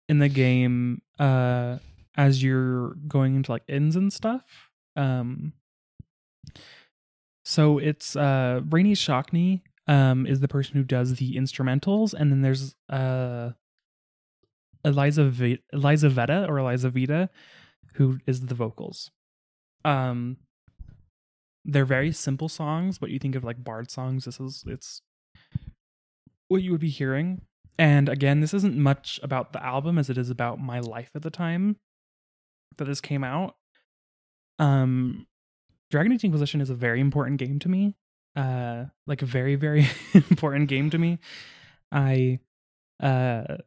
Speaker 1: in the game uh, as you're going into like inns and stuff. Um, so it's uh, Rainy Shockney um, is the person who does the instrumentals, and then there's uh, Eliza v- Eliza Veta or Eliza Vita, who is the vocals. Um, they're very simple songs, but you think of like bard songs. This is it's what you would be hearing. And again, this isn't much about the album as it is about my life at the time that this came out. Um, Dragon Age Inquisition is a very important game to me. Uh, like a very very important game to me. I uh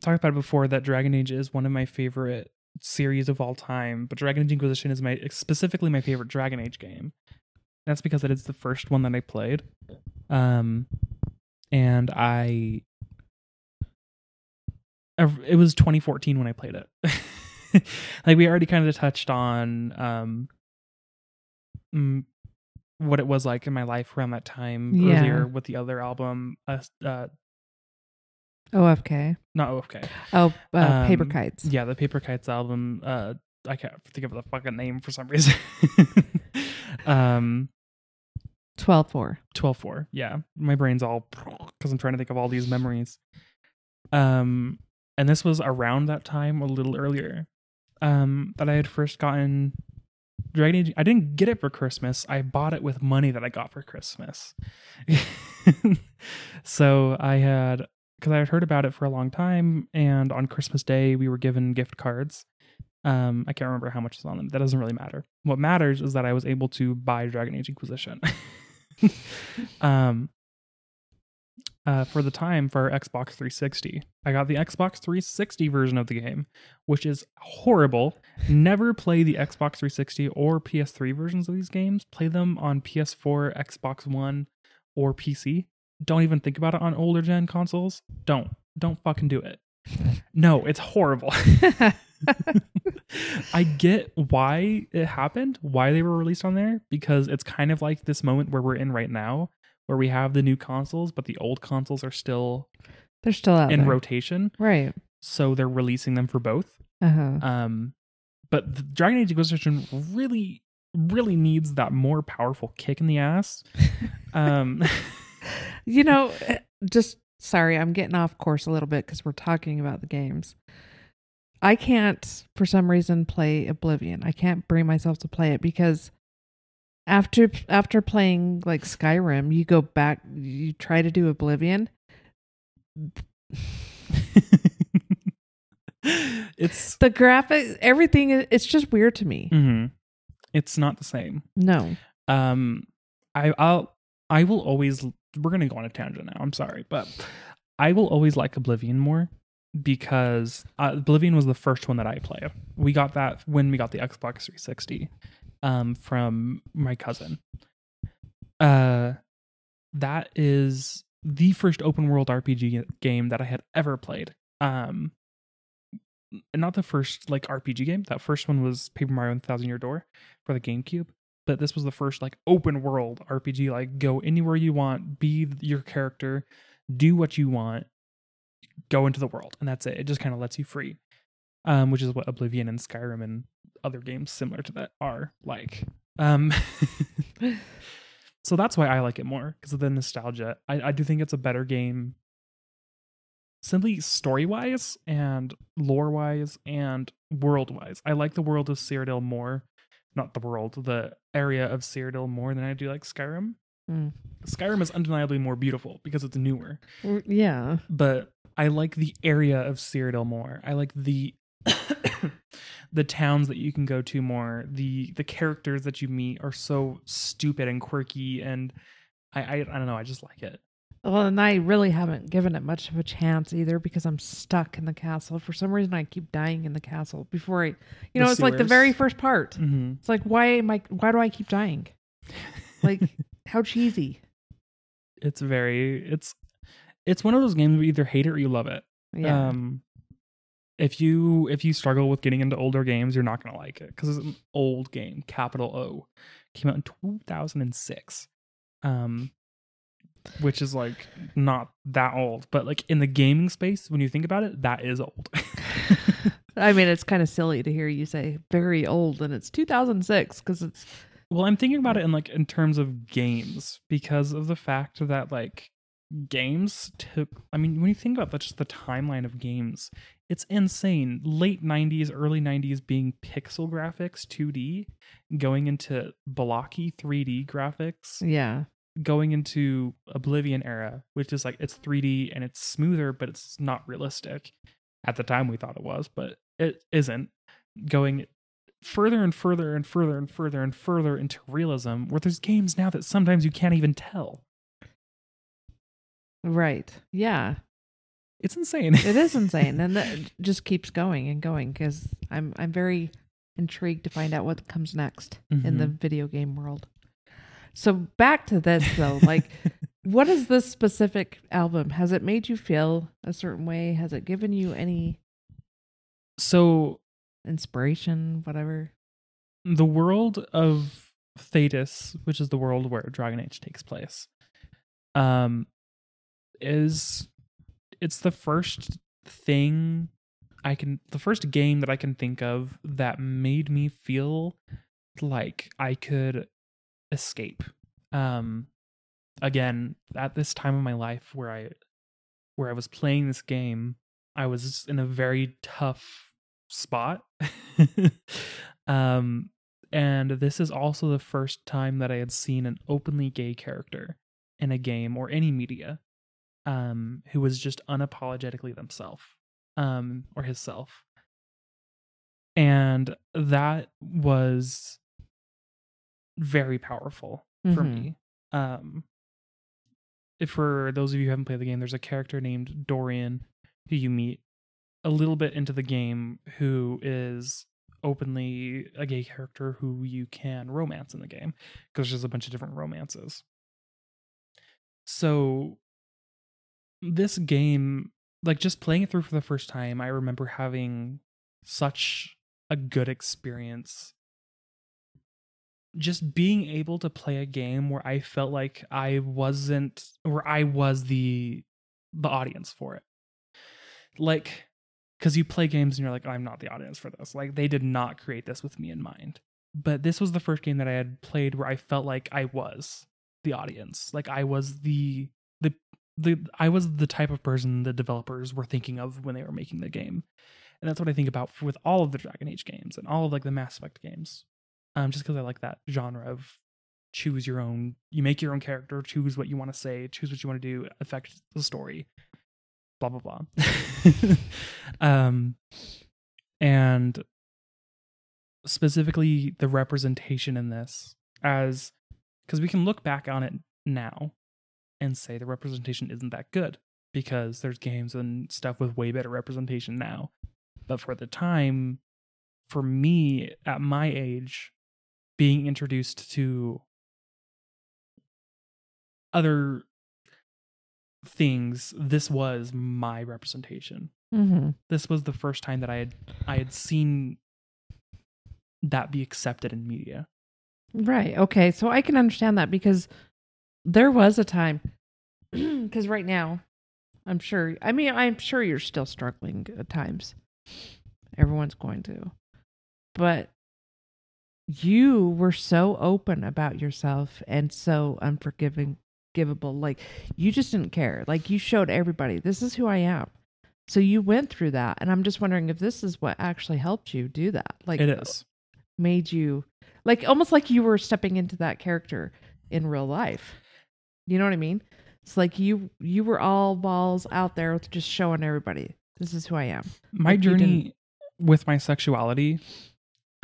Speaker 1: talked about it before that Dragon Age is one of my favorite series of all time, but Dragon Age Inquisition is my specifically my favorite Dragon Age game. That's because it is the first one that I played. Um and I it was 2014 when I played it. like we already kind of touched on um mm, what it was like in my life around that time
Speaker 2: Yeah.
Speaker 1: earlier with the other album uh, uh
Speaker 2: OFK.
Speaker 1: not OFK.
Speaker 2: Oh, uh, Paper
Speaker 1: Um,
Speaker 2: Kites.
Speaker 1: Yeah, the Paper Kites album. Uh, I can't think of the fucking name for some reason. um,
Speaker 2: 12 4.
Speaker 1: twelve four. Yeah, my brain's all because I'm trying to think of all these memories. Um, and this was around that time, a little earlier, um, that I had first gotten Dragon Age. I didn't get it for Christmas. I bought it with money that I got for Christmas. so I had because I had heard about it for a long time, and on Christmas Day we were given gift cards. Um, I can't remember how much was on them. That doesn't really matter. What matters is that I was able to buy Dragon Age Inquisition. um, uh, for the time for Xbox 360. I got the Xbox 360 version of the game, which is horrible. Never play the Xbox 360 or PS3 versions of these games. Play them on PS4, Xbox One, or PC. Don't even think about it on older gen consoles. Don't. Don't fucking do it. No, it's horrible. I get why it happened, why they were released on there, because it's kind of like this moment where we're in right now, where we have the new consoles, but the old consoles are still
Speaker 2: They're still out
Speaker 1: in
Speaker 2: there.
Speaker 1: rotation.
Speaker 2: right.
Speaker 1: So they're releasing them for both.
Speaker 2: Uh-huh.
Speaker 1: Um, but the Dragon Age Inquisition really, really needs that more powerful kick in the ass. Um,
Speaker 2: You know, eh, just sorry, I'm getting off course a little bit because we're talking about the games. I can't, for some reason, play Oblivion. I can't bring myself to play it because after after playing like Skyrim, you go back, you try to do Oblivion.
Speaker 1: it's
Speaker 2: The graphics, everything, it's just weird to me.
Speaker 1: mhm. it's not the same.
Speaker 2: No,
Speaker 1: um i i'll i will always we're gonna go on a tangent now i'm sorry but i will always like oblivion more because uh, oblivion was the first one that i play we got that when we got the xbox 360 um from my cousin uh that is the first open world rpg game that i had ever played um not the first like rpg game that first one was paper mario and thousand year door for the gamecube but this was the first like open world RPG. Like go anywhere you want, be your character, do what you want, go into the world, and that's it. It just kind of lets you free, um, which is what Oblivion and Skyrim and other games similar to that are like. Um, so that's why I like it more because of the nostalgia. I, I do think it's a better game, simply story wise and lore wise and world wise. I like the world of Cyrodiil more not the world, the area of Cyrodiil more than I do like Skyrim.
Speaker 2: Mm.
Speaker 1: Skyrim is undeniably more beautiful because it's newer,
Speaker 2: yeah,
Speaker 1: but I like the area of Cyrodiil more. I like the the towns that you can go to more. The the characters that you meet are so stupid and quirky and I I, I don't know, I just like it.
Speaker 2: Well, and I really haven't given it much of a chance either because I'm stuck in the castle. For some reason, I keep dying in the castle before I, you
Speaker 1: The
Speaker 2: know, it's like the very first part.
Speaker 1: Mm-hmm.
Speaker 2: It's like why am I? Why do I keep dying? Like how cheesy.
Speaker 1: It's very it's it's one of those games where you either hate it or you love it.
Speaker 2: Yeah.
Speaker 1: Um, if you if you struggle with getting into older games, you're not gonna like it because it's an old game. Capital O came out in 2006, um, which is like not that old, but like in the gaming space, when you think about it, that is old.
Speaker 2: I mean, it's kind of silly to hear you say very old, and it's 2006 because it's
Speaker 1: well, I'm thinking about it in like in terms of games because of the fact that like games took. I mean, when you think about the, just the timeline of games, it's insane. Late 90s, early 90s being pixel graphics, 2D, going into blocky 3D graphics,
Speaker 2: yeah,
Speaker 1: going into Oblivion era, which is like it's 3D and it's smoother, but it's not realistic. At the time, we thought it was, but it isn't. Going further and further and further and further and further into realism, where there's games now that sometimes you can't even tell.
Speaker 2: Right. Yeah,
Speaker 1: It's insane.
Speaker 2: it is insane, and that just keeps going and going because I'm I'm very intrigued to find out what comes next in the
Speaker 1: Mhm.
Speaker 2: video game world. So back to this though, like what is this specific album? Has it made you feel a certain way? Has it given you any
Speaker 1: so
Speaker 2: inspiration, whatever?
Speaker 1: the world of Thedas, which is the world where Dragon Age takes place, um, is it's the first thing I can, the first game that I can think of that made me feel like I could escape. Um, again, at this time of my life where I, where I was playing this game, I was in a very tough spot. um, and this is also the first time that I had seen an openly gay character in a game or any media um, who was just unapologetically themselves um, or his self. And that was very powerful for
Speaker 2: Mhm.
Speaker 1: me. Um, if for those of you who haven't played the game, there's a character named Dorian who you meet a little bit into the game who is openly a gay character who you can romance in the game because there's a bunch of different romances. So this game, like just playing it through for the first time, I remember having such a good experience just being able to play a game where I felt like I wasn't where I was the the audience for it. Like cuz you play games and you're like I'm not the audience for this. Like they did not create this with me in mind. But this was the first game that I had played where I felt like I was the audience. Like I was the the the I was the type of person the developers were thinking of when they were making the game. And that's what I think about with all of the Dragon Age games and all of like the Mass Effect games um, just because I like that genre of choose your own. You make your own character, choose what you want to say, choose what you want to do, affect the story, blah blah blah. um, and specifically the representation in this, as because we can look back on it now and say the representation isn't that good because there's games and stuff with way better representation now. But for the time, for me at my age, being introduced to other things this was my representation
Speaker 2: Mm-hmm.
Speaker 1: this was the first time that i had i had seen that be accepted in media
Speaker 2: Right. Okay. So I can understand that because there was a time, because right now, I'm sure, I mean, I'm sure you're still struggling at times. Everyone's going to. But you were so open about yourself and so unforgiving, givable. Like, you just didn't care. Like, you showed everybody, this is who I am. So you went through that. And I'm just wondering if this is what actually helped you do that. Like,
Speaker 1: it is
Speaker 2: made you like almost like you were stepping into that character in real life. You know what I mean? It's like you you were all balls out there with just showing everybody this is who I am.
Speaker 1: my
Speaker 2: Like,
Speaker 1: journey with my sexuality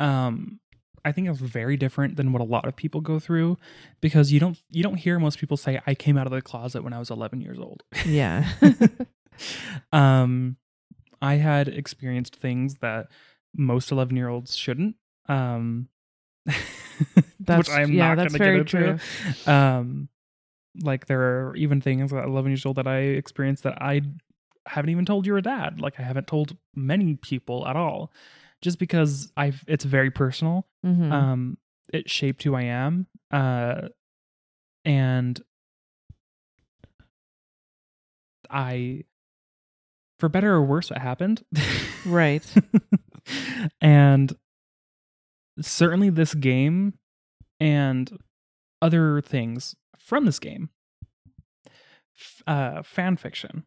Speaker 1: um i think is very different than what a lot of people go through because you don't you don't hear most people say i came out of the closet when i was 11 years old
Speaker 2: Yeah.
Speaker 1: um i had experienced things that most 11 year olds shouldn't um
Speaker 2: That's
Speaker 1: which i'm
Speaker 2: yeah,
Speaker 1: not
Speaker 2: that's
Speaker 1: gonna
Speaker 2: very
Speaker 1: get into
Speaker 2: true.
Speaker 1: um like there are even things at 11 years old that i experienced that i haven't even told your dad like i haven't told many people at all just because i've it's very personal
Speaker 2: Mhm.
Speaker 1: um it shaped who i am uh and i for better or worse it happened
Speaker 2: right.
Speaker 1: and certainly this game and other things from this game uh fan fiction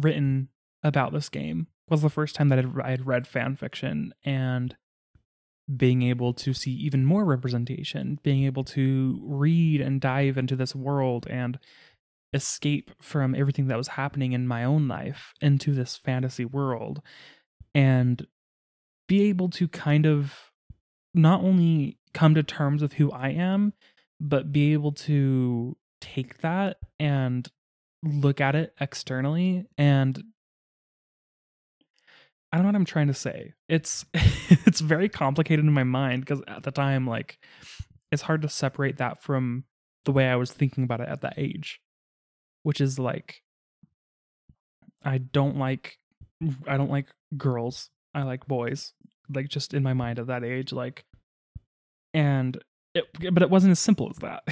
Speaker 1: written about this game was the first time that I had read fan fiction and being able to see even more representation, being able to read and dive into this world and escape from everything that was happening in my own life into this fantasy world and be able to kind of not only come to terms with who I am, but be able to take that and look at it externally and I don't know what I'm trying to say. It's it's very complicated in my mind because at the time like it's hard to separate that from the way I was thinking about it at that age, which is like I don't like I don't like girls. I like boys. Like just in my mind at that age like and it but it wasn't as simple as that.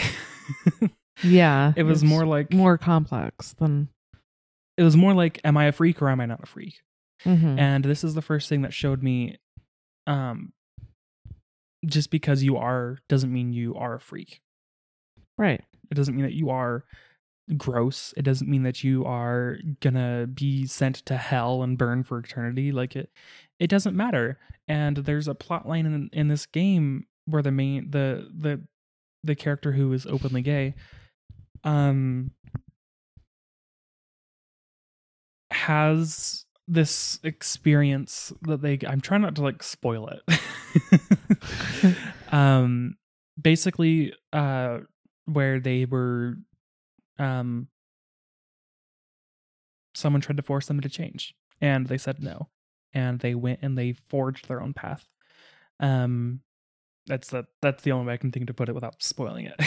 Speaker 2: Yeah.
Speaker 1: it was more like
Speaker 2: more complex than
Speaker 1: it was more like am I a freak or am I not a freak?
Speaker 2: Mhm.
Speaker 1: and this is the first thing that showed me um just because you are doesn't mean you are a freak
Speaker 2: right.
Speaker 1: it doesn't mean that you are gross it doesn't mean that you are gonna be sent to hell and burn for eternity like it it doesn't matter and there's a plot line in, in this game where the main the the the character who is openly gay um has this experience that they I'm trying not to like spoil it. um basically uh where they were um someone tried to force them to change and they said no and they went and they forged their own path um that's the that's the only way i can think to put it without spoiling it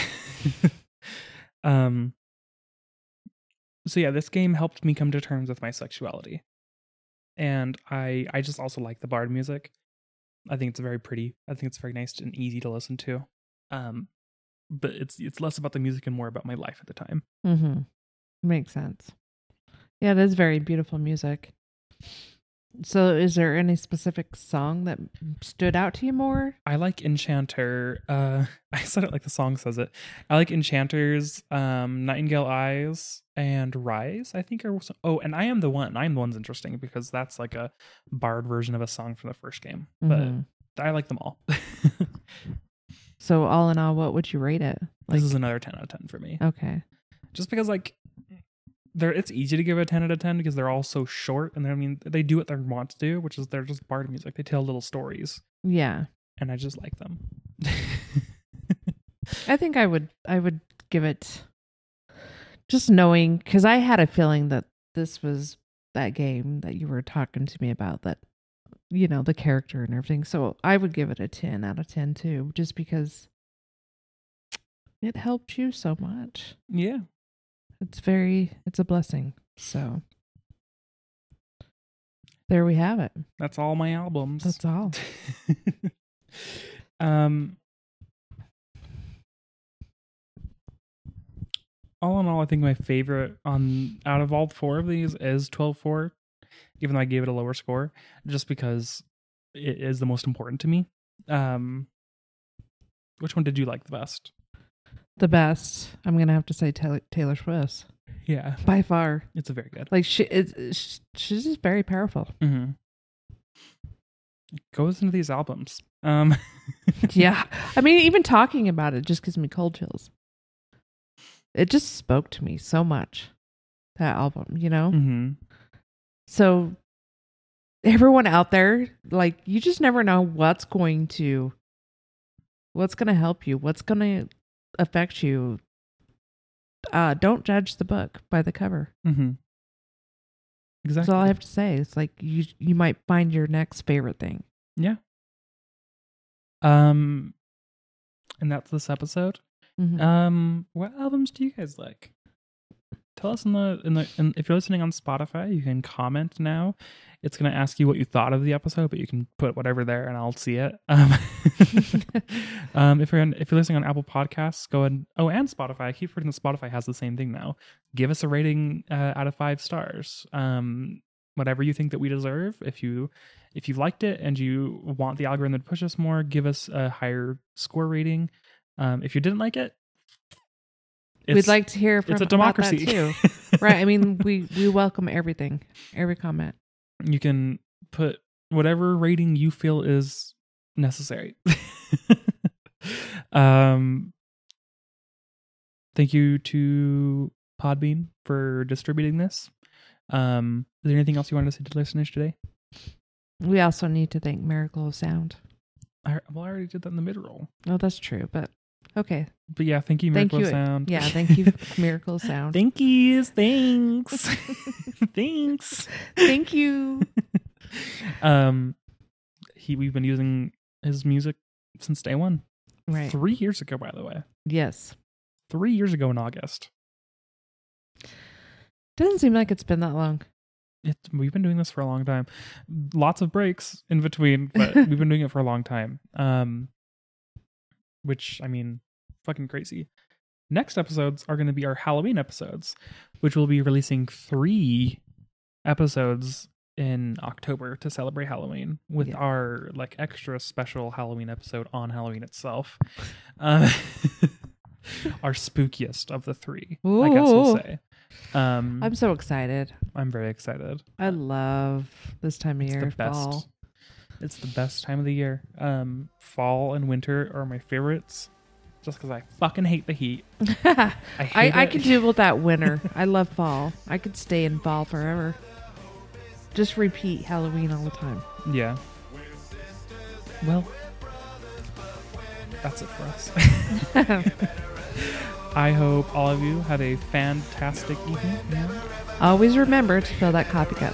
Speaker 1: um so yeah this game helped me come to terms with my sexuality and i i just also like the bard music i think it's very pretty i think it's very nice and easy to listen to um but it's it's less about the music and more about my life at the time
Speaker 2: Mm-hmm. Makes sense. Yeah, it is very beautiful music. So, is there any specific song that stood out to you more?
Speaker 1: I like Enchanter. Uh, I said it like the song says it. I like Enchanters, um, Nightingale Eyes, and Rise. I think are. some- Oh, and I am the one. I am the one's interesting because that's like a bard version of a song from the first game. But
Speaker 2: Mhm.
Speaker 1: I like them all.
Speaker 2: So, all in all, what would you rate it?
Speaker 1: Like, this is another ten out of ten for me.
Speaker 2: okay.
Speaker 1: Just because like. They're, it's easy to give a 10 out of 10 because they're all so short and I mean they do what they want to do which is they're just bard music they tell little stories
Speaker 2: Yeah,
Speaker 1: and I just like them
Speaker 2: I think I would. I would give it. Just knowing, because I had a feeling that this was that game that you were talking to me about. That you know the character and everything. So I would give it a ten out of ten too, just because it helped you so much.
Speaker 1: yeah
Speaker 2: It's very. It's a blessing. So there we have it.
Speaker 1: that's all my albums
Speaker 2: That's all.
Speaker 1: um all in all i think my favorite on out of all four of these is 12-4 even though i gave it a lower score just because it is the most important to me um which one did you like the best
Speaker 2: The best. I'm gonna have to say Taylor, Taylor Swift
Speaker 1: yeah
Speaker 2: by far.
Speaker 1: it's a very good
Speaker 2: Like she is. She's just very powerful.
Speaker 1: mm-hmm. go listen to these albums um
Speaker 2: yeah. I mean, even talking about it just gives me cold chills. It just spoke to me so much, that album, you know?
Speaker 1: mhm.
Speaker 2: So, everyone out there, like, you just never know what's going to, what's going to help you, what's going to affect you. Uh, don't judge the book by the cover.
Speaker 1: Mm-hmm. Exactly.
Speaker 2: That's all I have to say. It's like you you might find your next favorite thing.
Speaker 1: Yeah. Um, and that's this episode.
Speaker 2: Mhm.
Speaker 1: Um, what albums do you guys like? Tell us in the in the in, if you're listening on Spotify, you can comment now. It's gonna ask you what you thought of the episode, but you can put whatever there, and I'll see it. Um, um if you're on, if you're listening on Apple Podcasts, go ahead. Oh, and Spotify. I keep forgetting that Spotify has the same thing now. Give us a rating uh, out of five stars. Um, whatever you think that we deserve. If you if you liked it and you want the algorithm to push us more, give us a higher score rating. Um, if you didn't like it,
Speaker 2: We'd like to hear from
Speaker 1: it's a democracy
Speaker 2: too. right. I mean, we we welcome everything, every comment.
Speaker 1: you can put whatever rating you feel is necessary. um, thank you to Podbean for distributing this. Um, is there anything else you wanted to say to listeners today?
Speaker 2: We also need to thank Miracle of Sound.
Speaker 1: I, well, I already did that in the mid roll.
Speaker 2: Oh, that's true. But okay.
Speaker 1: But yeah, thank you,
Speaker 2: Thank
Speaker 1: Miracle
Speaker 2: you.
Speaker 1: Sound.
Speaker 2: Yeah, thank you, Miracle Sound.
Speaker 1: Thank yous. Thanks. thanks.
Speaker 2: Thank you.
Speaker 1: Um, he we've been using his music since day one.
Speaker 2: Right.
Speaker 1: Three years ago, by the way.
Speaker 2: Yes.
Speaker 1: Three years ago in August.
Speaker 2: Doesn't seem like it's been that long.
Speaker 1: It, we've been doing this for a long time. Lots of breaks in between, but we've been doing it for a long time. Um, which I mean, fucking crazy. Next episodes are going to be our Halloween episodes, which we'll be releasing three episodes in October to celebrate Halloween with
Speaker 2: Yeah.
Speaker 1: our like extra special Halloween episode on Halloween itself. Uh, our spookiest of the three, I guess we'll say. Um,
Speaker 2: I'm so excited.
Speaker 1: I'm very excited.
Speaker 2: I love this time of
Speaker 1: It's
Speaker 2: year.
Speaker 1: the best.
Speaker 2: Fall.
Speaker 1: It's the best time of the year. Um, fall and winter are my favorites, just because I fucking hate the heat. I
Speaker 2: I,
Speaker 1: hate
Speaker 2: I
Speaker 1: it.
Speaker 2: could deal with that winter. I love fall. I could stay in fall forever. Just repeat Halloween all the time.
Speaker 1: Yeah. Well, that's it for us. I hope all of you have a fantastic evening.
Speaker 2: Always remember to fill that coffee cup.